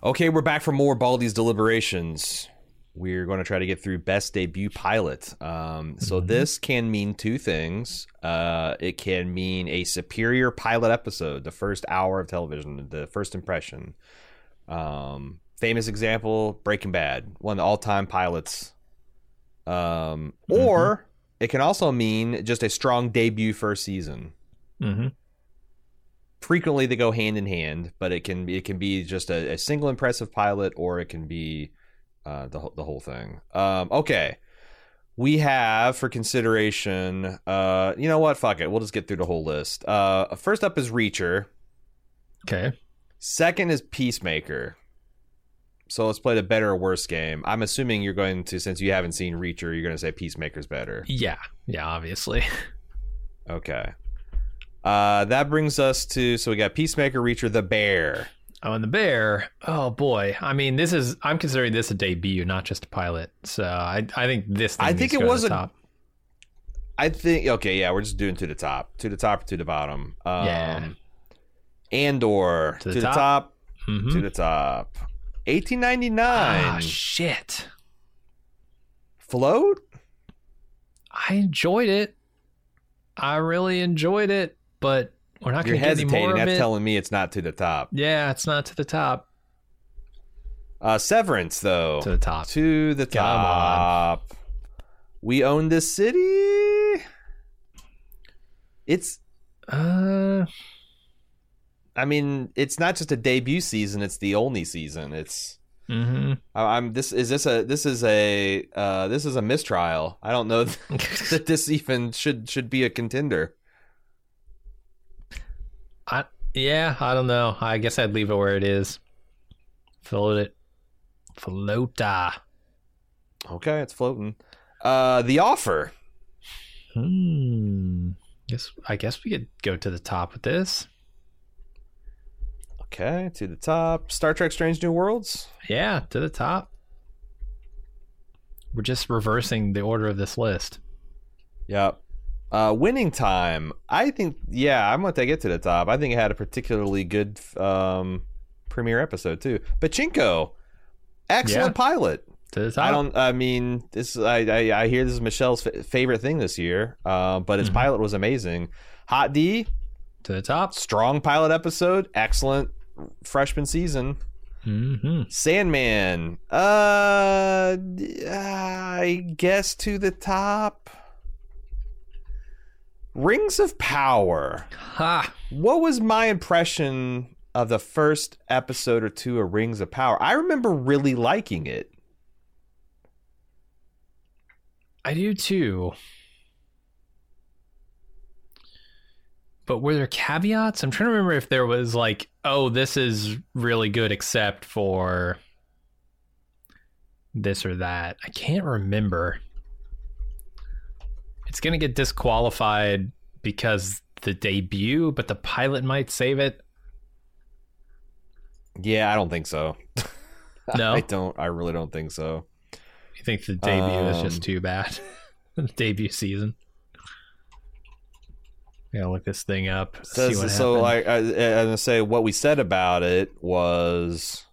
Okay, we're back for more Baldy's deliberations. We're going to try to get through best debut pilot. Um, so this can mean two things. Uh, it can mean a superior pilot episode, the first hour of television, the first impression. Um, famous example: Breaking Bad, one of the all-time pilots. Um, or it can also mean just a strong debut first season. Mm-hmm. Frequently, they go hand in hand, but it can be it can be just a, a single impressive pilot, or it can be uh, the whole- the whole thing. Um, okay, we have for consideration. Uh, you know what? Fuck it. We'll just get through the whole list. Uh, first up is Reacher. Okay. Second is Peacemaker. So let's play the better or worse game. I'm assuming you're going to, since you haven't seen Reacher, you're going to say Peacemaker's better. Yeah. Yeah. Obviously. Okay. Uh, that brings us to so we got Peacemaker, Reacher, The Bear. Oh, and the bear. Oh boy. I mean, this is. I'm considering this a debut, not just a pilot. So I. I think this. I think to it to was the a- top. I think okay, yeah, we're just doing to the top, to the top, to the bottom. Um, Yeah. Andor To the top. Mhm. to the top. 1899. Ah, shit. Float. I enjoyed it. I really enjoyed it, but we're not going to get any hesitating. more That's it. telling me it's not to the top. yeah, it's not to the top. Uh, Severance, though. To the top. To the Come on. top. We own this city. It's. Uh, I mean, it's not just a debut season; it's the only season. It's. hmm I- I'm. This is this a. This is a. Uh, this is a mistrial. I don't know that this even should should be a contender. I yeah, I don't know. I guess I'd leave it where it is. Float it. Floata. Okay, it's floating. Uh, the offer. Hmm. Guess I guess we could go to the top with this. Okay, to the top. Star Trek: Strange New Worlds. Yeah, to the top. We're just reversing the order of this list. Yep. Uh, winning time. I think. Yeah, I'm gonna take it to the top. I think it had a particularly good um, premiere episode too. Pachinko. Excellent Yeah. pilot. To the top. I don't. I mean, this. I. I, I hear this is Michelle's f- favorite thing this year. Uh, but his Mhm. pilot was amazing. Hot D. to the top. Strong pilot episode. Excellent freshman season. hmm Sandman. Uh, I guess to the top. Rings of Power. Ha. What was my impression of the first episode or two of Rings of Power? I remember really liking it. I do too. But were there caveats? I'm trying to remember if there was like, oh, this is really good except for this or that. I can't remember. It's going to get disqualified because the debut, but the pilot might save it. Yeah, I don't think so. No? I don't. I really don't think so. You think the debut is Um, just too bad? The debut season. Yeah, look this thing up. see So, what so like, I, I'm gonna say what we said about it was,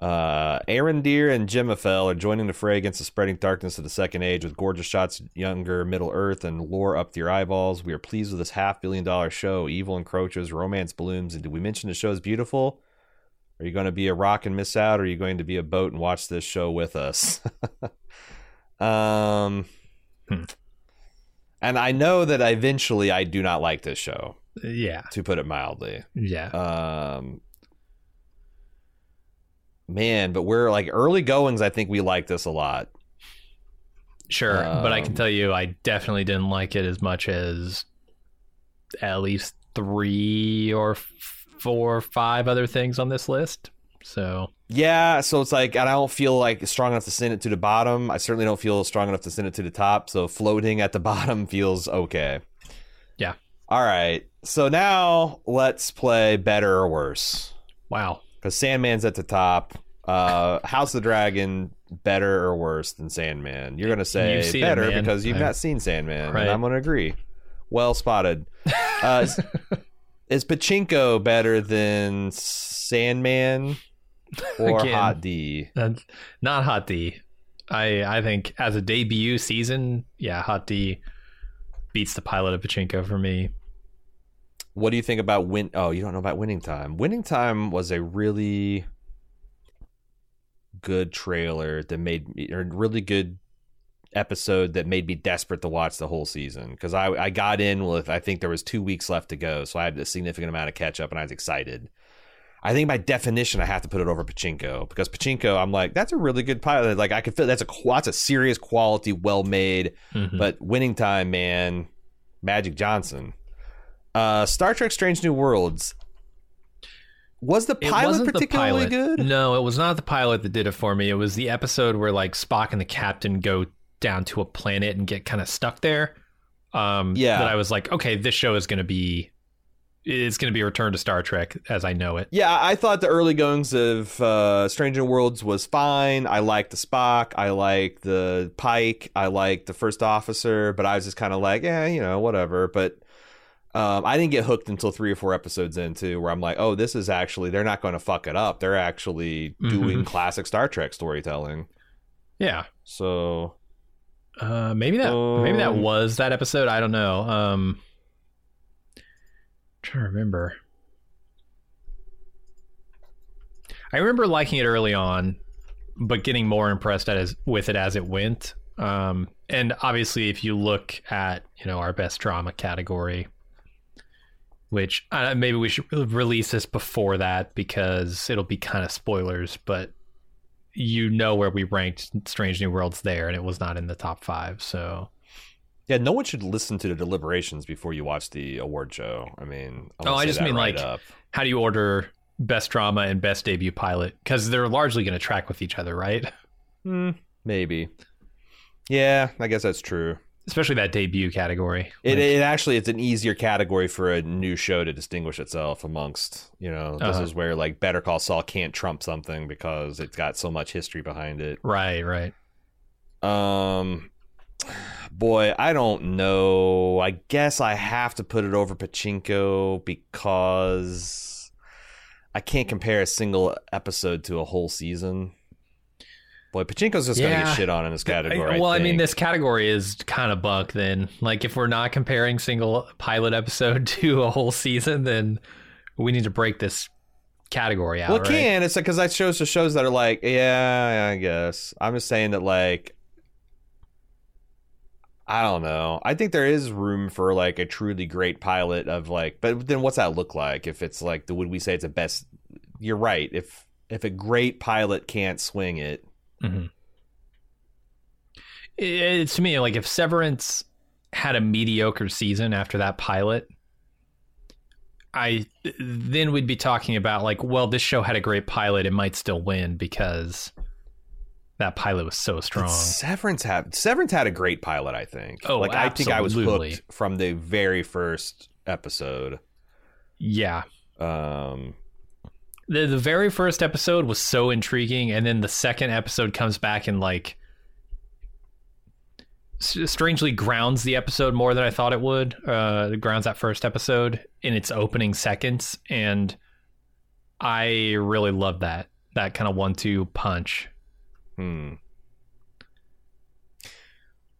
uh, Arondir and Jimafel are joining the fray against the spreading darkness of the Second Age with gorgeous shots, younger Middle Earth, and lore up to your eyeballs. We are pleased with this half billion dollar show. Evil encroaches, romance blooms, and did we mention the show is beautiful? Are you going to be a rock and miss out, or are you going to be a boat and watch this show with us? um. Hmm. And I know that eventually I do not like this show, yeah, to put it mildly. yeah. Um, man, but we're like early goings. I think we like this a lot. Sure, but I can Um, tell you, I definitely didn't like it as much as at least three or four or five other things on this list. So Yeah, so it's like, and I don't feel like strong enough to send it to the bottom. I certainly don't feel strong enough to send it to the top. So floating at the bottom feels okay. Yeah. All right. So now let's play better or worse. wow. Because Sandman's at the top. Uh, House of the Dragon, better or worse than Sandman? You're going to say You've it, better because you've I- not seen Sandman. Right. And I'm going to agree. Well spotted. Uh, is, is Pachinko better than Sandman or Again. Hot D? Not Hot D. I I think as a debut season, yeah, Hot D beats the pilot of Pachinko for me. What do you think about win? Oh, you don't know about Winning Time. Winning Time was a really good trailer that made me, or really good episode that made me desperate to watch the whole season because I I got in with I think there was two weeks left to go, so I had a significant amount of catch up and I was excited. I think by definition I have to put it over Pachinko because Pachinko I'm like that's a really good pilot. Like I could feel that's a that's a serious quality, well made. Mhm. But Winning Time, man, Magic Johnson. Uh, Star Trek: Strange New Worlds. Was the pilot wasn't the particularly pilot. good? No, it was not the pilot that did it for me. It was the episode where like Spock and the captain go down to a planet and get kind of stuck there. Um, Yeah. That I was like, okay, this show is going to be, it's going to be a return to Star Trek as I know it. Yeah, I thought the early goings of uh, Strange New Worlds was fine. I liked the Spock. I liked the Pike. I liked the first officer. But I was just kind of like, yeah, you know, whatever. But um, I didn't get hooked until three or four episodes into where I'm like, oh, this is actually they're not going to fuck it up. They're actually doing Mhm. classic Star Trek storytelling. Yeah. So Uh, maybe that maybe that Um, was that episode. I don't know. Um, trying to remember. I remember liking it early on, but getting more impressed at as, with it as it went. Um, and obviously, if you look at you know our best drama category, which uh, maybe we should re- release this before that because it'll be kind of spoilers, but you know where we ranked Strange New Worlds there, and it was not in the top five. So Yeah, no one should listen to the deliberations before you watch the award show. I mean, I'm Oh, I just mean, right like, up. how do you order best drama and best debut pilot? Because they're largely going to track with each other, right? Hmm, maybe. Yeah, I guess that's true. Especially that debut category. It, Like, it actually it's an easier category for a new show to distinguish itself amongst. You know, this Uh-huh. is where like Better Call Saul can't trump something because it's got so much history behind it. right, right. Um, boy, I don't know. I guess I have to put it over Pachinko because I can't compare a single episode to a whole season. Boy, Pachinko's just gonna get shit on in this category. well, I, mean, this category is kind of bunk. Then, like, if we're not comparing single pilot episode to a whole season, then we need to break this category out. Well, it right? can. It's because that shows the shows that are like, yeah, I guess. I'm just saying that, like, I don't know. I think there is room for like a truly great pilot of like, but then what's that look like? If it's like, the, would we say it's a best? You're right. If if a great pilot can't swing it, Mhm. It- It's to me like if Severance had a mediocre season after that pilot, I then we'd be talking about like, well, this show had a great pilot, it might still win because that pilot was so strong. Severance had Severance had a great pilot. I think. Oh, like I think I was hooked from the very first episode. Yeah. Um, The the very first episode was so intriguing, and then the second episode comes back and like strangely grounds the episode more than I thought it would. Uh, grounds that first episode in its opening seconds, and I really love that that kind of one-two punch. Hmm.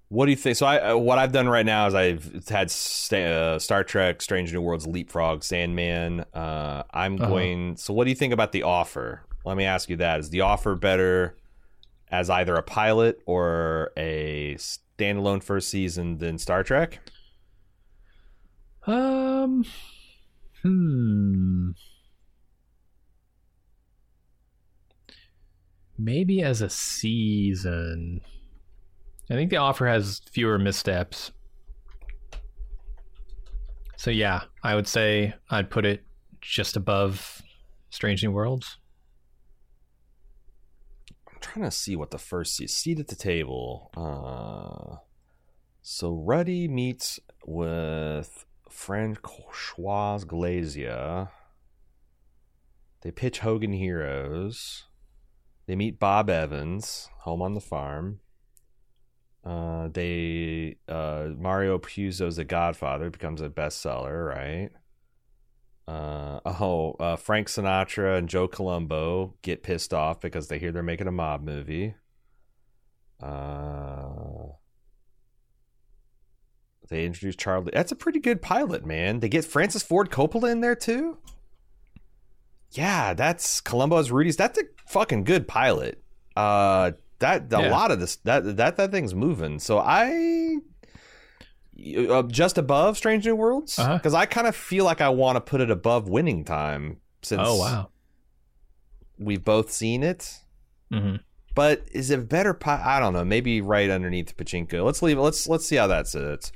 What do you think? So, I uh, what I've done right now is I've had sta uh, Star Trek: Strange New Worlds, Leapfrog, Sandman. Uh, I'm Uh-huh. going. So, what do you think about the offer? Let me ask you that: Is the offer better as either a pilot or a standalone first season than Star Trek? Um, hmm. Maybe as a season. I think the offer has fewer missteps. So yeah, I would say I'd put it just above Strange New Worlds. I'm trying to see what the first seat seat at the table. Uh, so Ruddy meets with Françoise Glazer. They pitch Hogan Heroes. They meet Bob Evans, home on the farm. Uh, they uh, Mario Puzo's The Godfather becomes a bestseller, right? Uh, oh, uh, Frank Sinatra and Joe Colombo get pissed off because they hear they're making a mob movie. Uh, they introduce Charlie. That's a pretty good pilot, man. They get Francis Ford Coppola in there too. Yeah, that's Colombo's Rudy's. That's a fucking good pilot. Uh, that a Yeah. lot of this that that that thing's moving. So I uh, just above Strange New Worlds Uh-huh. because I kind of feel like I want to put it above Winning Time since Oh wow. we've both seen it. hmm But is it better? Pi- I don't know. Maybe right underneath Pachinko. Let's leave it. Let's let's see how that sits.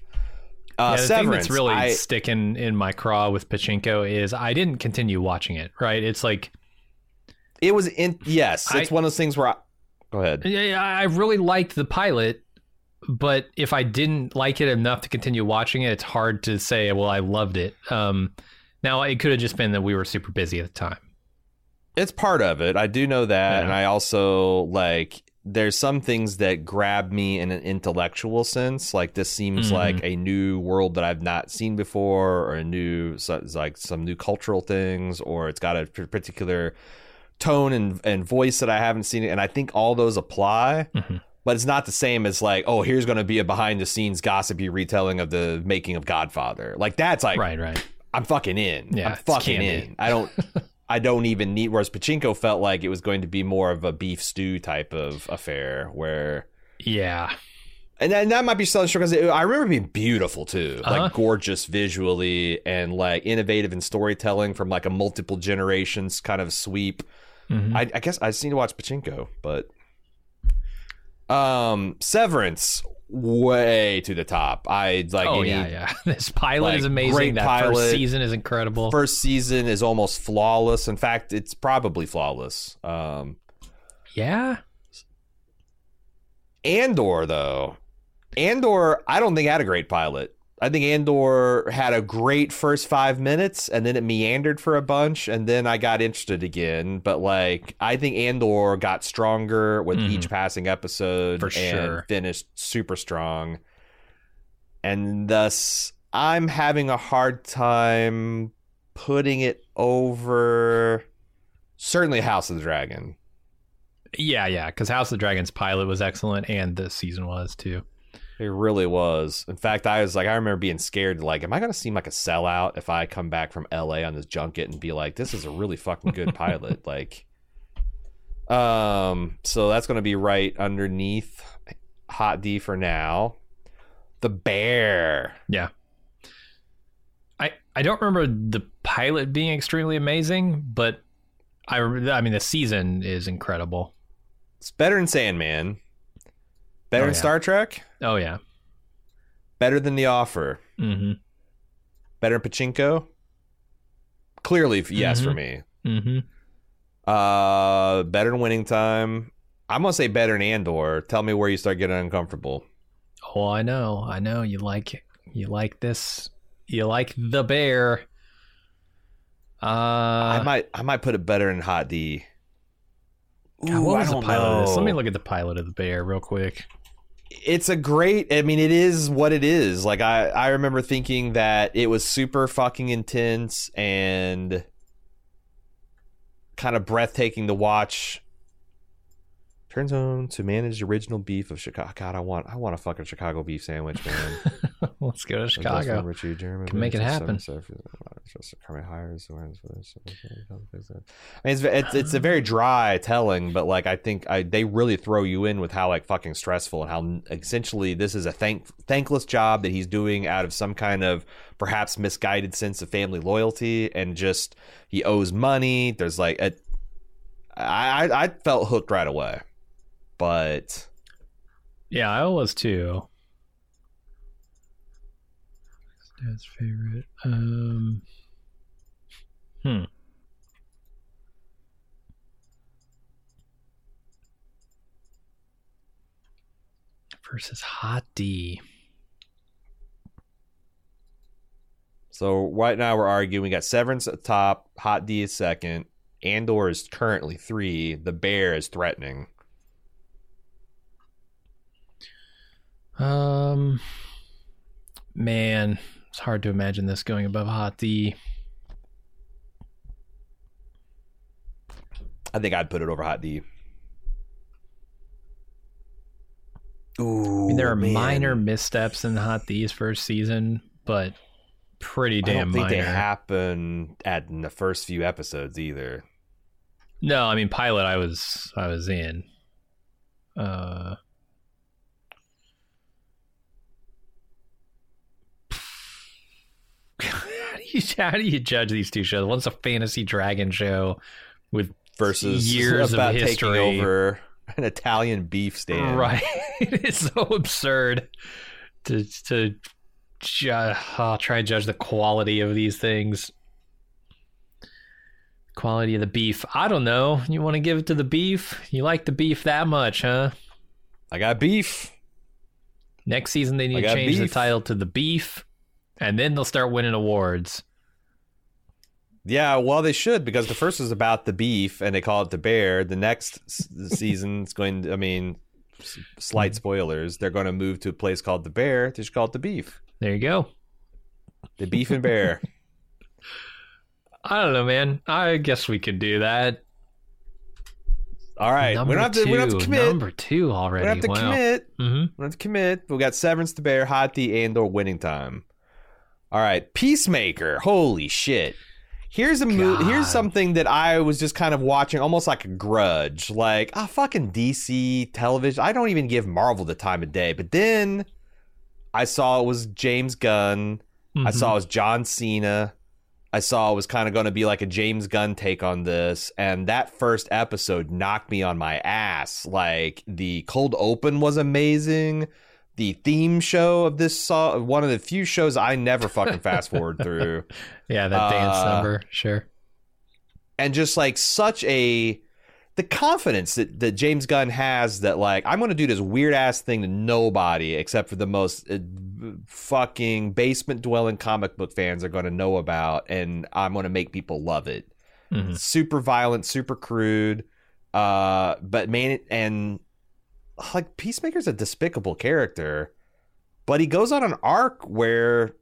Uh, yeah, the thing that's really I- sticking in my craw with Pachinko is I didn't continue watching it. Right? It's like it was in. Yes, it's I- one of those things where. I, go ahead. Yeah, I really liked the pilot, but if I didn't like it enough to continue watching it, it's hard to say. Well, I loved it. Um, now it could have just been that we were super busy at the time. It's part of it. I do know that, Yeah. and I also like. There's some things that grab me in an intellectual sense. Like this seems Mhm. like a new world that I've not seen before, or a new so, like some new cultural things, or it's got a particular tone and, and voice that I haven't seen. And I think all those apply. Mhm. But it's not the same as like, oh, here's going to be a behind the scenes gossipy retelling of the making of Godfather. Like that's like right, right. I'm fucking in. Yeah, I'm fucking in. I don't. I don't even need. Whereas Pachinko felt like it was going to be more of a beef stew type of affair, where Yeah, and that, and that might be selling short because I remember being beautiful too, Uh-huh. like gorgeous visually and like innovative in storytelling from like a multiple generations kind of sweep. Mhm. I, I guess I just need to watch Pachinko, but um, Severance way to the top. I like. oh yeah, yeah. This pilot like, is amazing. great that pilot. first season is incredible. first season is almost flawless. In fact, it's probably flawless. Um, yeah, Andor though, Andor, I don't think had a great pilot. I think Andor had a great first five minutes, and then it meandered for a bunch, and then I got interested again. But like, I think Andor got stronger with Mhm. each passing episode, For and sure. finished super strong. And thus, I'm having a hard time putting it over. Certainly, House of the Dragon. yeah, yeah. Because House of the Dragons pilot was excellent, and the season was too. It really was. In fact, I was like, I remember being scared. Like, am I going to seem like a sellout if I come back from LA on this junket and be like, this is a really fucking good pilot? like, um, so that's going to be right underneath Hot D for now. The Bear. Yeah. I I don't remember the pilot being extremely amazing, but I I mean the season is incredible. It's better than Sandman. Better Oh, than yeah. Star Trek. Oh yeah. Better than The Offer. Mhm. Better than Pachinko. Clearly, yes for Mhm. me. Mhm. Uh, better than Winning Time. I'm gonna say better than Andor. Tell me where you start getting uncomfortable. Oh, I know. I know you like you like this. You like the bear. I Uh might, I might put it better in Hot D. God, Ooh, what was the pilot of this? Let me look at the pilot of the bear real quick. It's a great. I mean, it is what it is. Like I, I remember thinking that it was super fucking intense and kind of breathtaking to watch. Turns on to manage the original beef of Chicago. God, I want, I want a fucking Chicago beef sandwich, man. Let's go to Chicago. Ritchie, Jeremy Can make it happen. Just Kermit hires the ones for this. I mean, it's, it's it's a very dry telling, but like I think I they really throw you in with how like fucking stressful and how essentially this is a thank thankless job that he's doing out of some kind of perhaps misguided sense of family loyalty and just he owes money. There's like a, I I felt hooked right away, but Yeah, I was too. Dad's favorite. Um. Hmm. versus Hot D. So right now we're arguing. We got Severance at the top, Hot D is second, Andor is currently three. The Bear is threatening. Um, man, it's hard to imagine this going above Hot D. I think I'd put it over Hot D. Ooh, I mean, there are man. minor missteps in Hot D's first season, but pretty damn. I don't think minor. they happen at in the first few episodes either. No, I mean pilot. I was I was in. Uh, how do you how do you judge these two shows? One's a fantasy dragon show with Versus Years of about history. taking over an Italian beef stand. right. it's so absurd to to ju- I'll try and judge the quality of these things. Quality of the beef. I don't know. You want to give it to the beef? You like the beef that much, huh? I got beef. Next season they need to change the title to the beef, and then they'll start winning awards. Yeah, well, they should because the first was about the beef and they call it the bear. The next season is going to, I mean, slight spoilers. They're going to move to a place called the bear. They just call it the beef. There you go. The beef and bear. I don't know, man. I guess we could do that. All right. Number we don't have to, two. we don't have to commit. Number two already. we don't have to wow. commit. hmm We don't have to commit. We got Severance the Bear, Hot D, Andor Winning Time. All right. Peacemaker. Holy shit. Here's a mo- here's something that I was just kind of watching almost like a grudge. Like, ah, fucking DC television. I don't even give Marvel the time of day. But then I saw it was James Gunn. Mm-hmm. I saw it was John Cena. I saw it was kind of going to be like a James Gunn take on this. And that first episode knocked me on my ass. Like the cold open was amazing. The theme show of this saw one of the few shows I never fucking fast forward through. Yeah, that dance Uh, number. Sure. And just like such a the confidence that, that James Gunn has that like I'm going to do this weird ass thing to nobody except for the most uh, fucking basement dwelling comic book fans are going to know about and I'm going to make people love it. Mhm. Super violent, super crude. Uh but man and like Peacemaker's a despicable character, but he goes on an arc where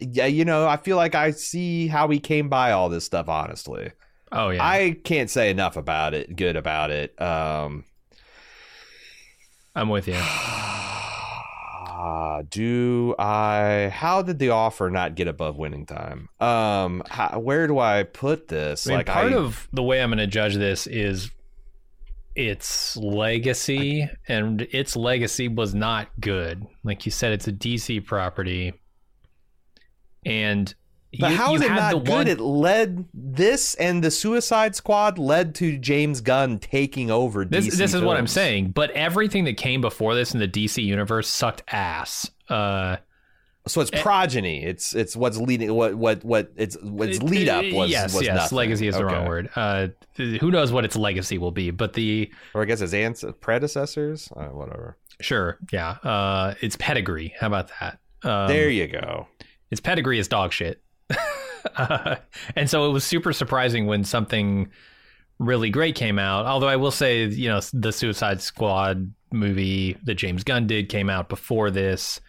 yeah, you know, I feel like I see how he came by all this stuff honestly. Oh yeah. I can't say enough about it, good about it. Um I'm with you. uh, do I how did the offer not get above winning time? Um how, where do I put this? I mean, like part I of the way I'm going to judge this is its legacy, and its legacy was not good. Like you said, it's a DC property, and But you, how is it not good? one- It led this and the Suicide Squad led to James Gunn taking over DC. This, this is what I'm saying. But everything that came before this in the DC universe sucked ass. Uh, So it's progeny. It's it's what's leading. What what what it's what's lead up was yes, was yes. nothing. Legacy is the wrong word. Uh, who knows what its legacy will be? But the Or I guess his ants predecessors. Uh, whatever. sure, yeah. Uh, its pedigree. How about that? Um, there you go. its pedigree is dog shit. uh, and so it was super surprising when something really great came out. Although I will say, you know, the Suicide Squad movie that James Gunn did came out before this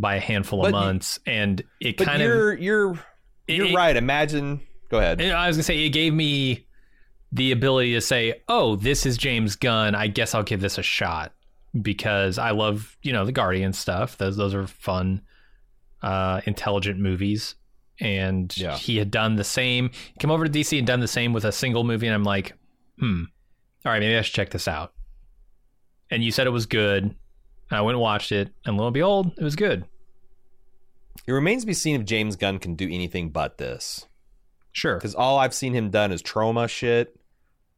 by a handful of But months, and it kind of you're you're you're it- right. Imagine. Go ahead. I was gonna say it gave me the ability to say, "Oh, this is James Gunn. I guess I'll give this a shot." Because I love, you know, the Guardian stuff. Those those are fun, uh, intelligent movies. And Yeah. he had done the same. Come over to DC and done the same with a single movie, and I'm like, hmm, all right, maybe I should check this out. And you said it was good. I went and watched it, and lo and behold, it was good. It remains to be seen if James Gunn can do anything but this. Sure. Because all I've seen him done is Troma shit,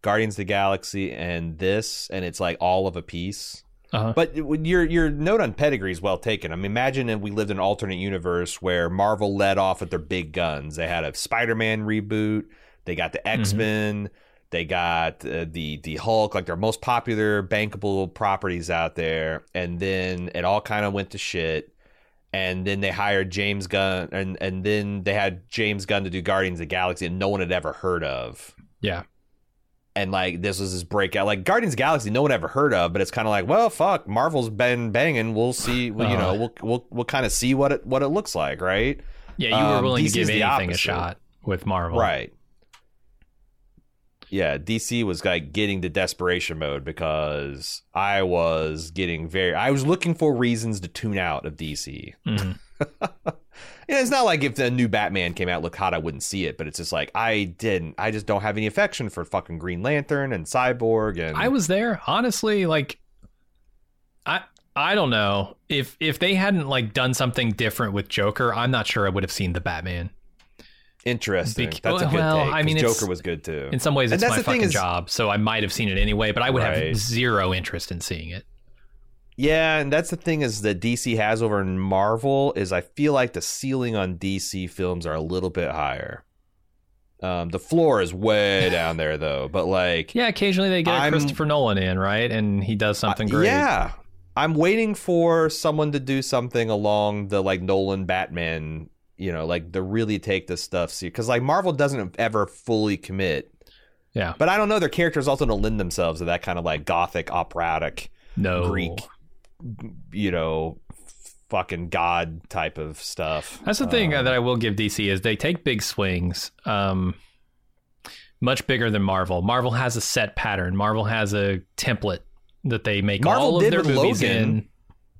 Guardians of the Galaxy, and this, and it's like all of a piece. Uh-huh. But your your note on pedigree is well taken. I mean, imagine if we lived in an alternate universe where Marvel led off with their big guns. They had a Spider-Man reboot. They got the X Men. They got uh, the the Hulk, like their most popular bankable properties out there, and then it all kind of went to shit. And then they hired James Gunn, and and then they had James Gunn to do Guardians of the Galaxy, and no one had ever heard of. Yeah. And like this was his breakout, like Guardians of the Galaxy, no one ever heard of, but it's kind of like, well, fuck, Marvel's been banging. We'll see, well, you know, Uh. we'll we'll we'll kind of see what it what it looks like, right? Yeah, you were Um, willing to give the anything a shot with Marvel. Right. Yeah, DC was like getting to desperation mode because I was getting very I was looking for reasons to tune out of DC. Mhm. And it's not like if the new Batman came out look hot I wouldn't see it, but it's just like I didn't I just don't have any affection for fucking Green Lantern and Cyborg and I was there honestly. Like, I I don't know if if they hadn't like done something different with Joker. I'm not sure I would have seen the Batman. Interesting. Bec- That's a good well, take, I mean, Joker was good too. In some ways, it's that's my the thing fucking is- job, so I might have seen it anyway. But I would Right. have zero interest in seeing it. Yeah, and that's the thing is that DC has over in Marvel is I feel like the ceiling on DC films are a little bit higher. Um, the floor is way down there though, but like Yeah, occasionally they get Christopher Nolan in, right? And he does something great. Yeah, I'm waiting for someone to do something along the like Nolan Batman, you know, like to really take this stuff serious because like Marvel doesn't ever fully commit. Yeah. But I don't know, their characters also don't lend themselves to that kind of like gothic operatic No. Greek, you know, fucking god type of stuff. That's the thing Um, that I will give DC is they take big swings, um, much bigger than Marvel. Marvel has a set pattern. Marvel has a template that they make Marvel all of their movies Logan. in.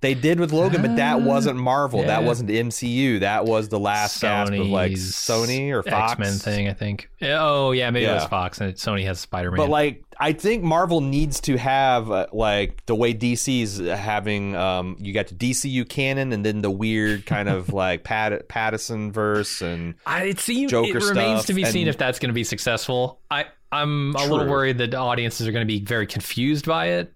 They did with Logan, but that Uh, wasn't Marvel. That wasn't MCU. That was the last gasp of like Sony or Fox. X Men thing, I think. Oh yeah, maybe it was Fox, and Sony has Spider Man. But like, I think Marvel needs to have uh, like the way DC's having. Um, you got the DCU canon, and then the weird kind of like Pat- Pattinson verse, and I, it seems Joker it remains stuff, to be seen if that's going to be successful. I I'm a little worried that audiences are going to be very confused by it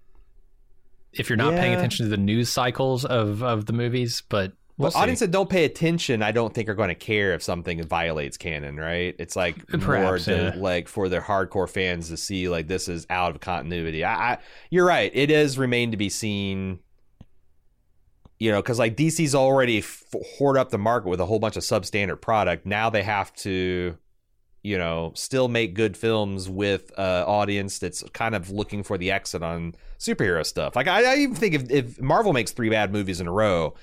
if you're not paying attention to the news cycles of of the movies. But we'll but audiences that don't pay attention, I don't think are going to care if something violates canon. Right? It's like more Perhaps, to, yeah. like for their hardcore fans to see like this is out of continuity. I, I you're right. It is remain to be seen. You know, because like DC's already f- hoard up the market with a whole bunch of substandard product. Now they have to, you know, still make good films with uh audience that's kind of looking for the exit on superhero stuff. Like I, I even think if, if Marvel makes three bad movies in a row,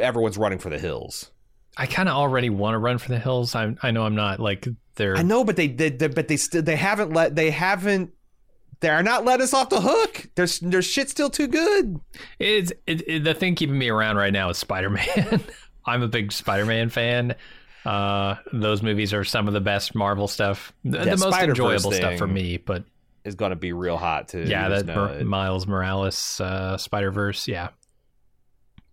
everyone's running for the hills. I kind of already want to run for the hills. I I know I'm not like they're I know, but they, they, they but they still they haven't let they haven't they are not let us off the hook. There's their shit's still too good. It's it, it- the thing keeping me around right now is Spider Man. I'm a big Spider Man fan. Uh, those movies are some of the best Marvel stuff, the, the most enjoyable stuff for me. But Is going to be real hot too. yeah, that Mor- Miles Morales uh, Spider Verse. Yeah,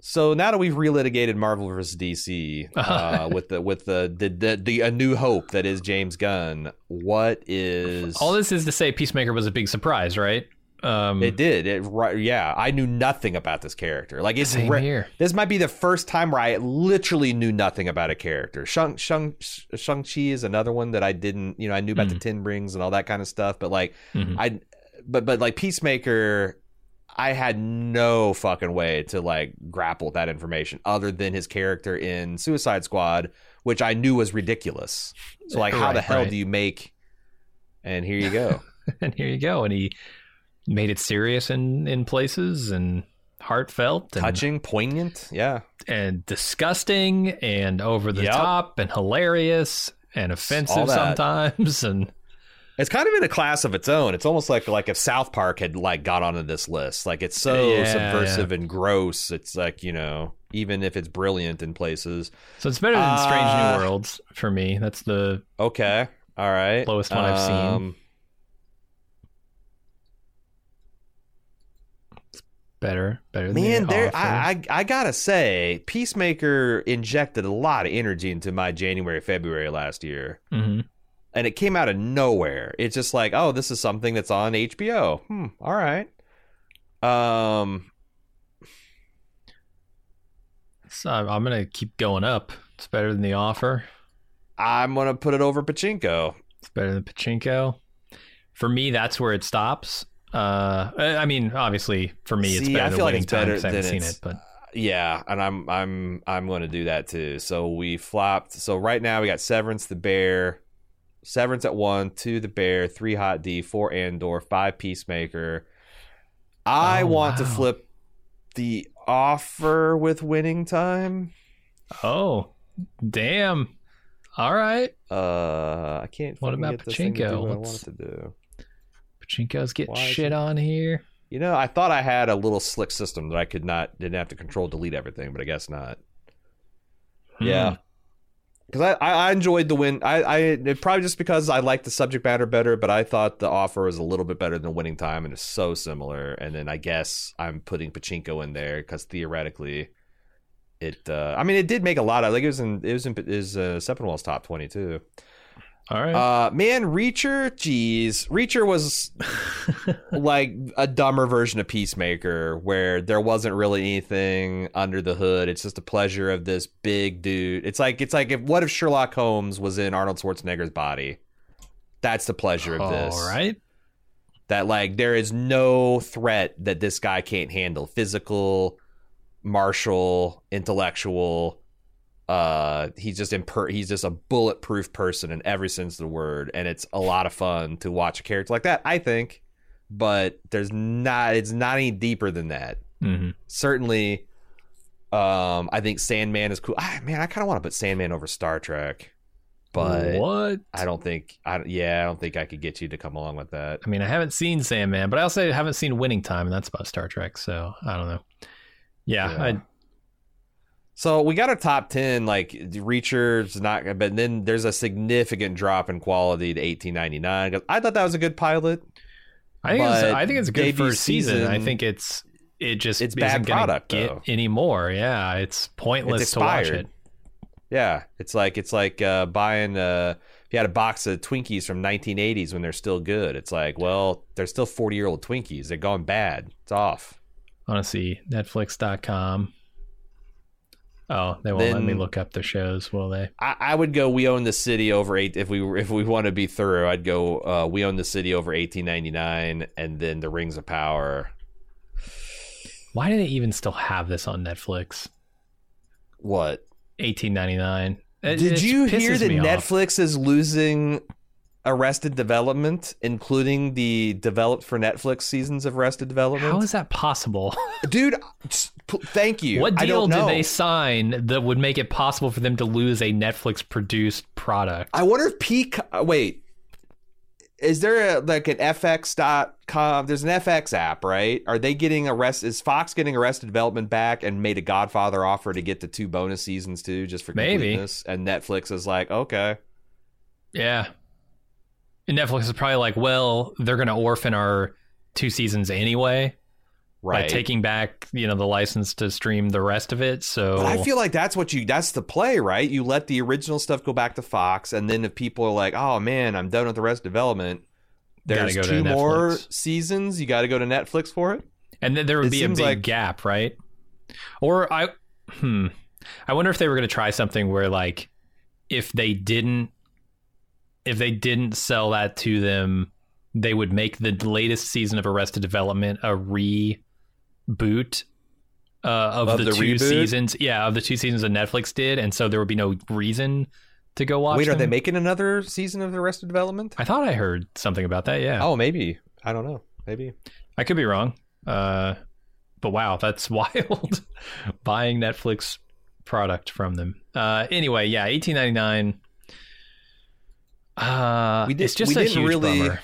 So now that we've relitigated Marvel versus DC uh, with the with the the, the the a new hope that is James Gunn, what is all this is to say, Peacemaker was a big surprise, right? Um, It did. It right. Yeah, I knew nothing about this character. Like it's Same ra- here. This might be the first time where I literally knew nothing about a character. Shang Shang Shang Chi is another one that I didn't. You know, I knew about the Ten Rings and all that kind of stuff, but like Mhm. I, but but like Peacemaker. I had no fucking way to like grapple with that information other than his character in Suicide Squad, which I knew was ridiculous. So like, how the hell right. do you make? And here you go. and here you go. And he made it serious in in places and heartfelt, and, Touching, poignant, yeah. and disgusting, and over the Yep. top, and hilarious, and offensive sometimes, and. It's kind of in a class of its own. It's almost like like if South Park had like got onto this list. Like it's so Yeah, subversive and gross. It's like you know, even if it's brilliant in places. So it's better than Strange Uh, New Worlds for me. That's the Okay, all right. Lowest one I've seen. Better, better than Man, there I, I I gotta say, Peacemaker injected a lot of energy into my January February last year, Mhm. and it came out of nowhere. It's just like, oh, this is something that's on HBO. Hmm. All right. Um. So I'm gonna keep going up. It's better than the offer. I'm gonna put it over Pachinko. It's better than Pachinko. for me, that's where it stops. Uh, I mean, obviously, for me, it's See, better I feel like Winning it's Time better 'cause I haven't than seen it, but Yeah, and I'm I'm I'm going to do that too. So we flopped. So right now we got Severance the Bear, Severance at one, two the Bear, three Hot D, four Andor, five Peacemaker. I Oh, want to flip the offer with winning time. oh, damn! All right, Uh, I can't. What about get this thing to Pachinko? what I want to do. Pachinko's getting Why shit on here. You know, I thought I had a little slick system that I could not didn't have to control delete everything, but I guess not. Hmm. Yeah. Because I, I, enjoyed the win. I, I it probably just because I liked the subject matter better, but I thought the offer was a little bit better than winning time, and it's so similar. And then I guess I'm putting Pachinko in there because theoretically, it. Uh, I mean, it did make a lot of like it was in it was in is uh, Sepinwall's top twenty too. All right. Uh, man, Reacher, geez, Reacher was like a dumber version of Peacemaker, where there wasn't really anything under the hood. It's just a pleasure of this big dude. It's like it's like if what if Sherlock Holmes was in Arnold Schwarzenegger's body? That's the pleasure of this. All right. That like there is no threat that this guy can't handle. Physical, martial, intellectual. Uh, he's just imper- he's just a bulletproof person in every sense of the word, and it's a lot of fun to watch a character like that. I think, but there's not. It's not any deeper than that. hmm Certainly, um, I think Sandman is cool. Ah, man, I kind of want to put Sandman over Star Trek, but what? I don't think. I yeah, I don't think I could get you to come along with that. I mean, I haven't seen Sandman, but I also haven't seen Winning Time, and that's about Star Trek. So I don't know. Yeah, Yeah. I, So we got a top ten. Like Reacher's not, but then there's a significant drop in quality to 1899. I thought that was a good pilot. I think it's, I think it's a good first season. I think it's it just It's isn't bad product, get though. anymore. Yeah, it's pointless It's to watch it. Yeah, it's like it's like uh, buying. Uh, if you had a box of Twinkies from 1980s when they're still good, it's like, well, they're still 40 year old Twinkies. They're gone bad. It's off. Honestly, Netflix.com. Oh, they won't let me look up the shows, will they? I, I would go. We own the city over eight. If we if we want to be thorough, I'd go. Uh, we own the city over 1899, and then the Rings of Power. Why do they even still have this on Netflix? What? 1899. Did it you hear that me off. Netflix is losing Arrested Development, including the developed for Netflix seasons of Arrested Development? How is that possible? Dude, thank you. what deal did they sign that would make it possible for them to lose a Netflix produced product? I wonder if Peak. uh, Wait, is there a, like an FX.com? There's an FX app, right? Are they getting arrested? Is Fox getting Arrested Development back and made a Godfather offer to get the two bonus seasons too, just for Maybe. completeness? And Netflix is like, okay, Yeah. And Netflix is probably like, well, they're going to orphan our two seasons anyway right. by taking back, you know, the license to stream the rest of it. So But I feel like that's what you that's the play, right? You let the original stuff go back to Fox and then if people are like, "Oh man, I'm done with the rest of development." There's two more seasons. You got to go to Netflix for it. and then there would it be a big like- gap, right? Or I hmm. I wonder if they were going to try something where like if they didn't if they didn't sell that to them, they would make the latest season of Arrested Development a reboot uh, of, Of the, the two reboot? seasons. Yeah, of the two seasons that Netflix did, and so there would be no reason to go watch. Wait, are they making another season of Arrested development? I thought I heard something about that. Yeah. Oh, maybe. I don't know. Maybe. I could be wrong. Uh, but wow, that's wild. Buying Netflix product from them. Uh, anyway, yeah, eighteen ninety nine. Uh, We did- it's just we a didn't huge really- bummer.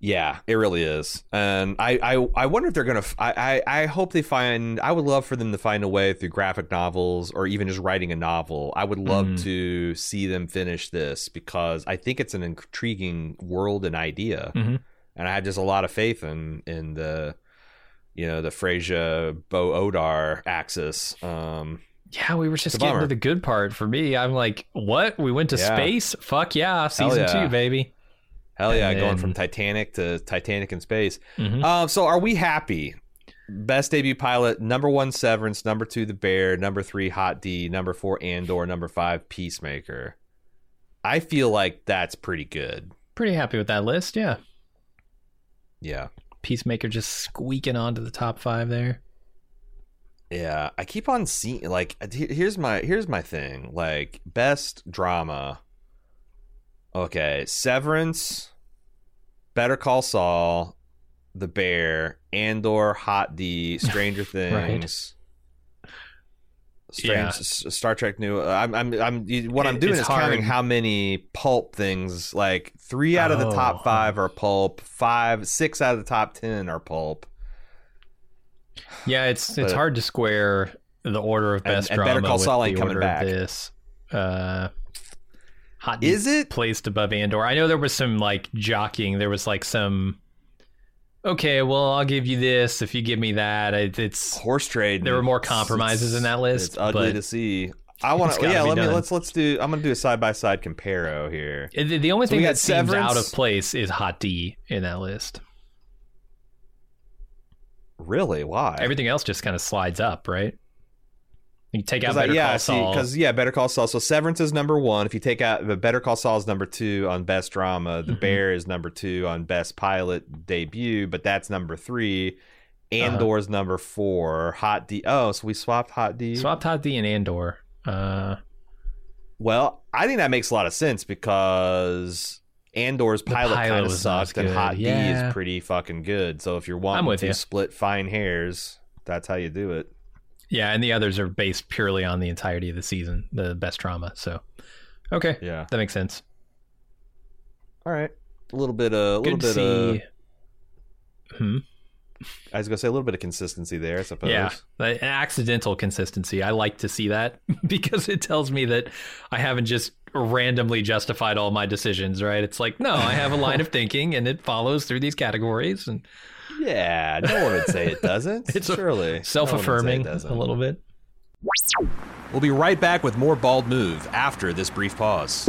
Yeah, it really is. And I, I, I wonder if they're gonna. I I hope they find. I would love for them to find a way through graphic novels or even just writing a novel. I would love Mhm. to see them finish this because I think it's an intriguing world and idea, Mhm. and I have just a lot of faith in in the, you know, the Friese Bo Odar axis. Um, Yeah, we were just getting to the good part. For me, I'm like, what? We went to Yeah. space? Fuck yeah, season yeah. two, baby. hell yeah, going from Titanic to Titanic in space. Mhm. Um, so are we happy? Best debut pilot, number one Severance, number two The Bear, number three Hot D, number four Andor, number five Peacemaker. I feel like that's pretty good. pretty happy with that list. Yeah, Yeah. Peacemaker just squeaking onto the top five there. Yeah, I keep on seeing like here's my here's my thing. Like best drama. Okay, Severance, Better Call Saul, The Bear, Andor, Hot D, Stranger Things. Strange, Yeah. Star Trek New. I'm, I'm, I'm. What I'm doing is counting how many pulp things. Like three out of the Oh. top five are pulp. Five, six out of the top ten are pulp. Yeah, it's it's But- hard to square the order of And- best and Better drama Call Saul ain't coming back. this. Uh, Hot Is it? placed above Andor? I know there was some like jockeying. There was like some. Okay, well, I'll give you this if you give me that. It's horse trade. There were more It's- compromises in that list, It's ugly to see. I want to. Yeah, let me done. let's let's do. I'm gonna do a side by side comparo here. the, the only So thing that seems out of place is Hot D in that list. Really? Why? Everything else just kind of slides up, right? You take out 'Cause I- yeah, Call Saul. because yeah, Better Call Saul. So Severance is number one. If you take out the Better Call Saul is number two on best drama. The Mhm. Bear is number two on best pilot debut, but that's number three. Uh-huh. Andor's number four. Hot D. Oh, so we swapped Hot D. Swap Hot D and Andor. Uh, Well, I think that makes a lot of sense because Andor's pilot, pilot kind of sucked, and. Hot D is pretty fucking good. So if you're wanting to you. split fine hairs, that's how you do it. yeah, and the others are based purely on the entirety of the season, the best drama. So, okay, Yeah. that makes sense. All right. A little bit. Uh, a little bit. see. Uh, Hmm. I was gonna say a little bit of consistency there. I suppose. Yeah, an accidental consistency. I like to see that because it tells me that I haven't just randomly justified all my decisions. Right? It's like no, I have a line of thinking and it follows through these categories and Yeah. No one would say it doesn't. It's a- surely self-affirming No one would say it a little bit. We'll be right back with more bald move after this brief pause.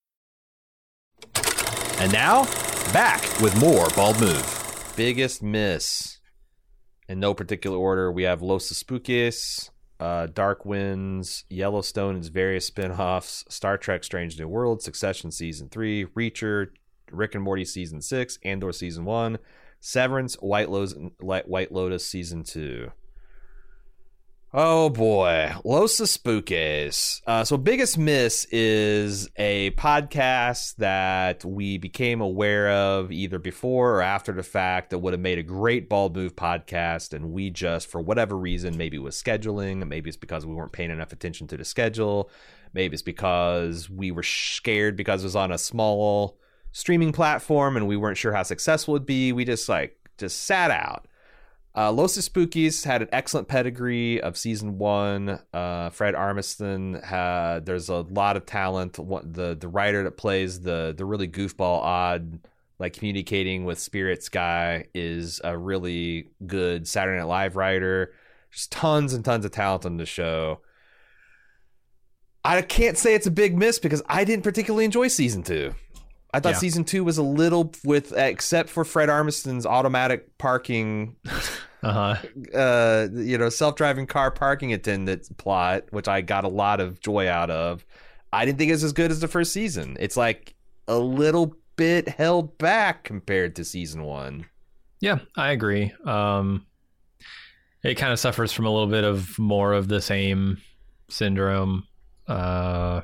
And now, back with more Bald Move. Biggest miss. In no particular order, we have Los Espookys, uh, Dark Winds, Yellowstone its various spin offs, Star Trek Strange New World, Succession Season 3, Reacher, Rick and Morty Season 6, Andor Season 1, Severance, White Lotus, White Lotus Season 2. Oh boy, Los Espookys. Uh, so, biggest miss is a podcast that we became aware of either before or after the fact that would have made a great bald move podcast, and we just, for whatever reason, maybe it was scheduling, maybe it's because we weren't paying enough attention to the schedule, maybe it's because we were scared because it was on a small streaming platform and we weren't sure how successful it'd be. We just like just sat out. Uh, Los Espookys had an excellent pedigree of season one. Uh, Fred Armisen had. There's a lot of talent. What, the the writer that plays the the really goofball, odd, like communicating with spirits guy is a really good Saturday Night Live writer. Just tons and tons of talent on the show. I can't say it's a big miss because I didn't particularly enjoy season two. I thought Yeah. season two was a little with except for Fred Armisen's automatic parking Uh huh. uh you know self-driving car parking attendant plot which i got a lot of joy out of i didn't think it was as good as the first season it's like a little bit held back compared to season one Yeah, I agree. Um, it kind of suffers from a little bit of more of the same syndrome. Uh,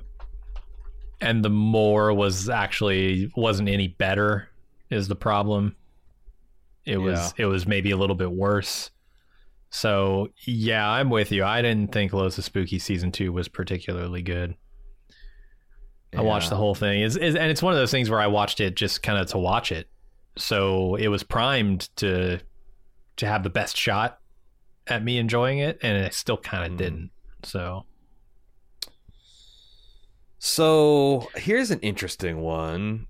and the more was actually wasn't any better is the problem. It was it was maybe a little bit worse. So yeah, I'm with you. I didn't think Los Spooky season two was particularly good. I watched the whole thing. Is and it's one of those things where I watched it just kind of to watch it. So it was primed to to have the best shot at me enjoying it, and it still kind of Mm. didn't. So So here's an interesting one.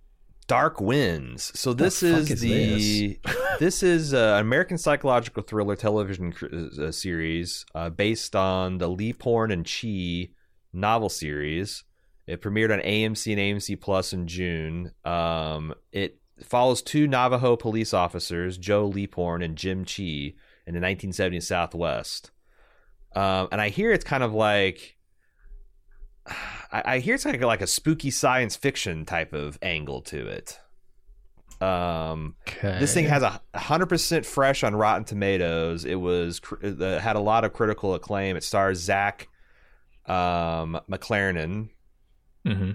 Dark Winds. So this is, is the this is uh, an American psychological thriller television uh, series uh, based on the Leaphorn and Chee novel series. It premiered on AMC and AMC Plus in June. Um, it follows two Navajo police officers, Joe Leaphorn and Jim Chee, in the 1970s Southwest. Um, and I hear it's kind of like I, I hear it's like like a spooky science fiction type of angle to it. Um, Okay. this thing has a hundred percent fresh on Rotten Tomatoes. It was uh, had a lot of critical acclaim. It stars Zach um, McLaren. hmm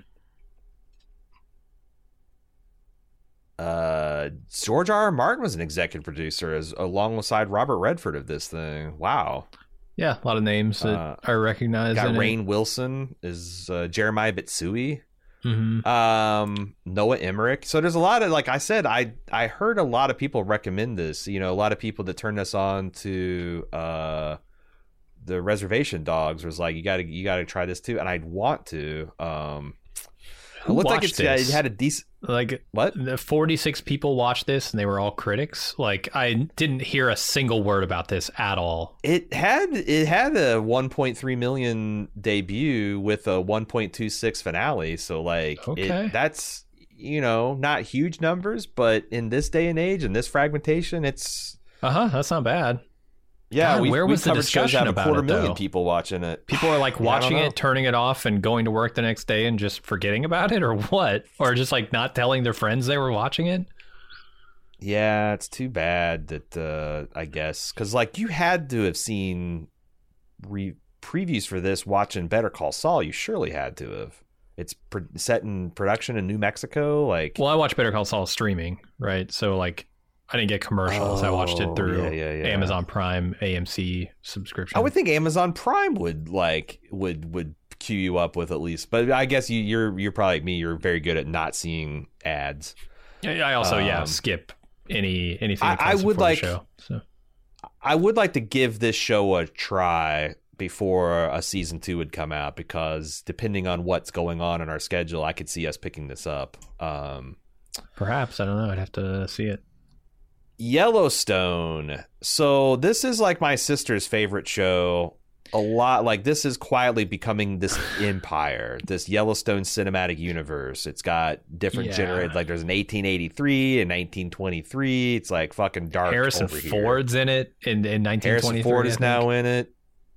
Uh, George R. R. Martin was an executive producer, as alongside Robert Redford of this thing. Wow, Yeah, a lot of names that Uh, I recognize. got in Rainn Wilson is uh, Jeremiah Bitsui. hmm um noah emmerich so there's a lot of like i said i i heard a lot of people recommend this you know a lot of people that turned us on to uh the reservation dogs was like you gotta you gotta try this too and i'd want to um it looked like it's, this? it had a decent Like what the 46 people watched this and they were all critics. Like I didn't hear a single word about this at all. it had it had a 1.3 million debut with a 1.26 finale so like it- Okay. that's you know not huge numbers but in this day and age and this fragmentation it's Uh huh. That's not bad. Yeah, God, we, where was the discussion had a about quarter it, million though? people watching it. People are like Yeah, watching know. it, turning it off, and going to work the next day and just forgetting about it, or what? Or just like not telling their friends they were watching it. Yeah, it's too bad that uh, I guess because like you had to have seen re- previews for this watching Better Call Saul. You surely had to have. It's set in production in New Mexico. Like, Well, I watched Better Call Saul streaming, right? So like, I didn't get commercials. I watched Oh, it through yeah, yeah, yeah. Amazon Prime AMC subscription. I would think Amazon Prime would like would would queue you up with at least. But I guess you, you're you're probably like me. You're very good at not seeing ads. I also yeah Um, skip any anything. I- I would like- show. So I would like to give this show a try before a season two would come out because depending on what's going on in our schedule, I could see us picking this up. Um, perhaps I don't know. I'd have to see it. Yellowstone. So this is like my sister's favorite show. A lot like this is quietly becoming this empire, this Yellowstone cinematic universe. It's got different Yeah. generated like there's an 1883 and 1923. It's like fucking dark. Harrison over here. Ford's in it in in 1923. Harrison Ford is now in it.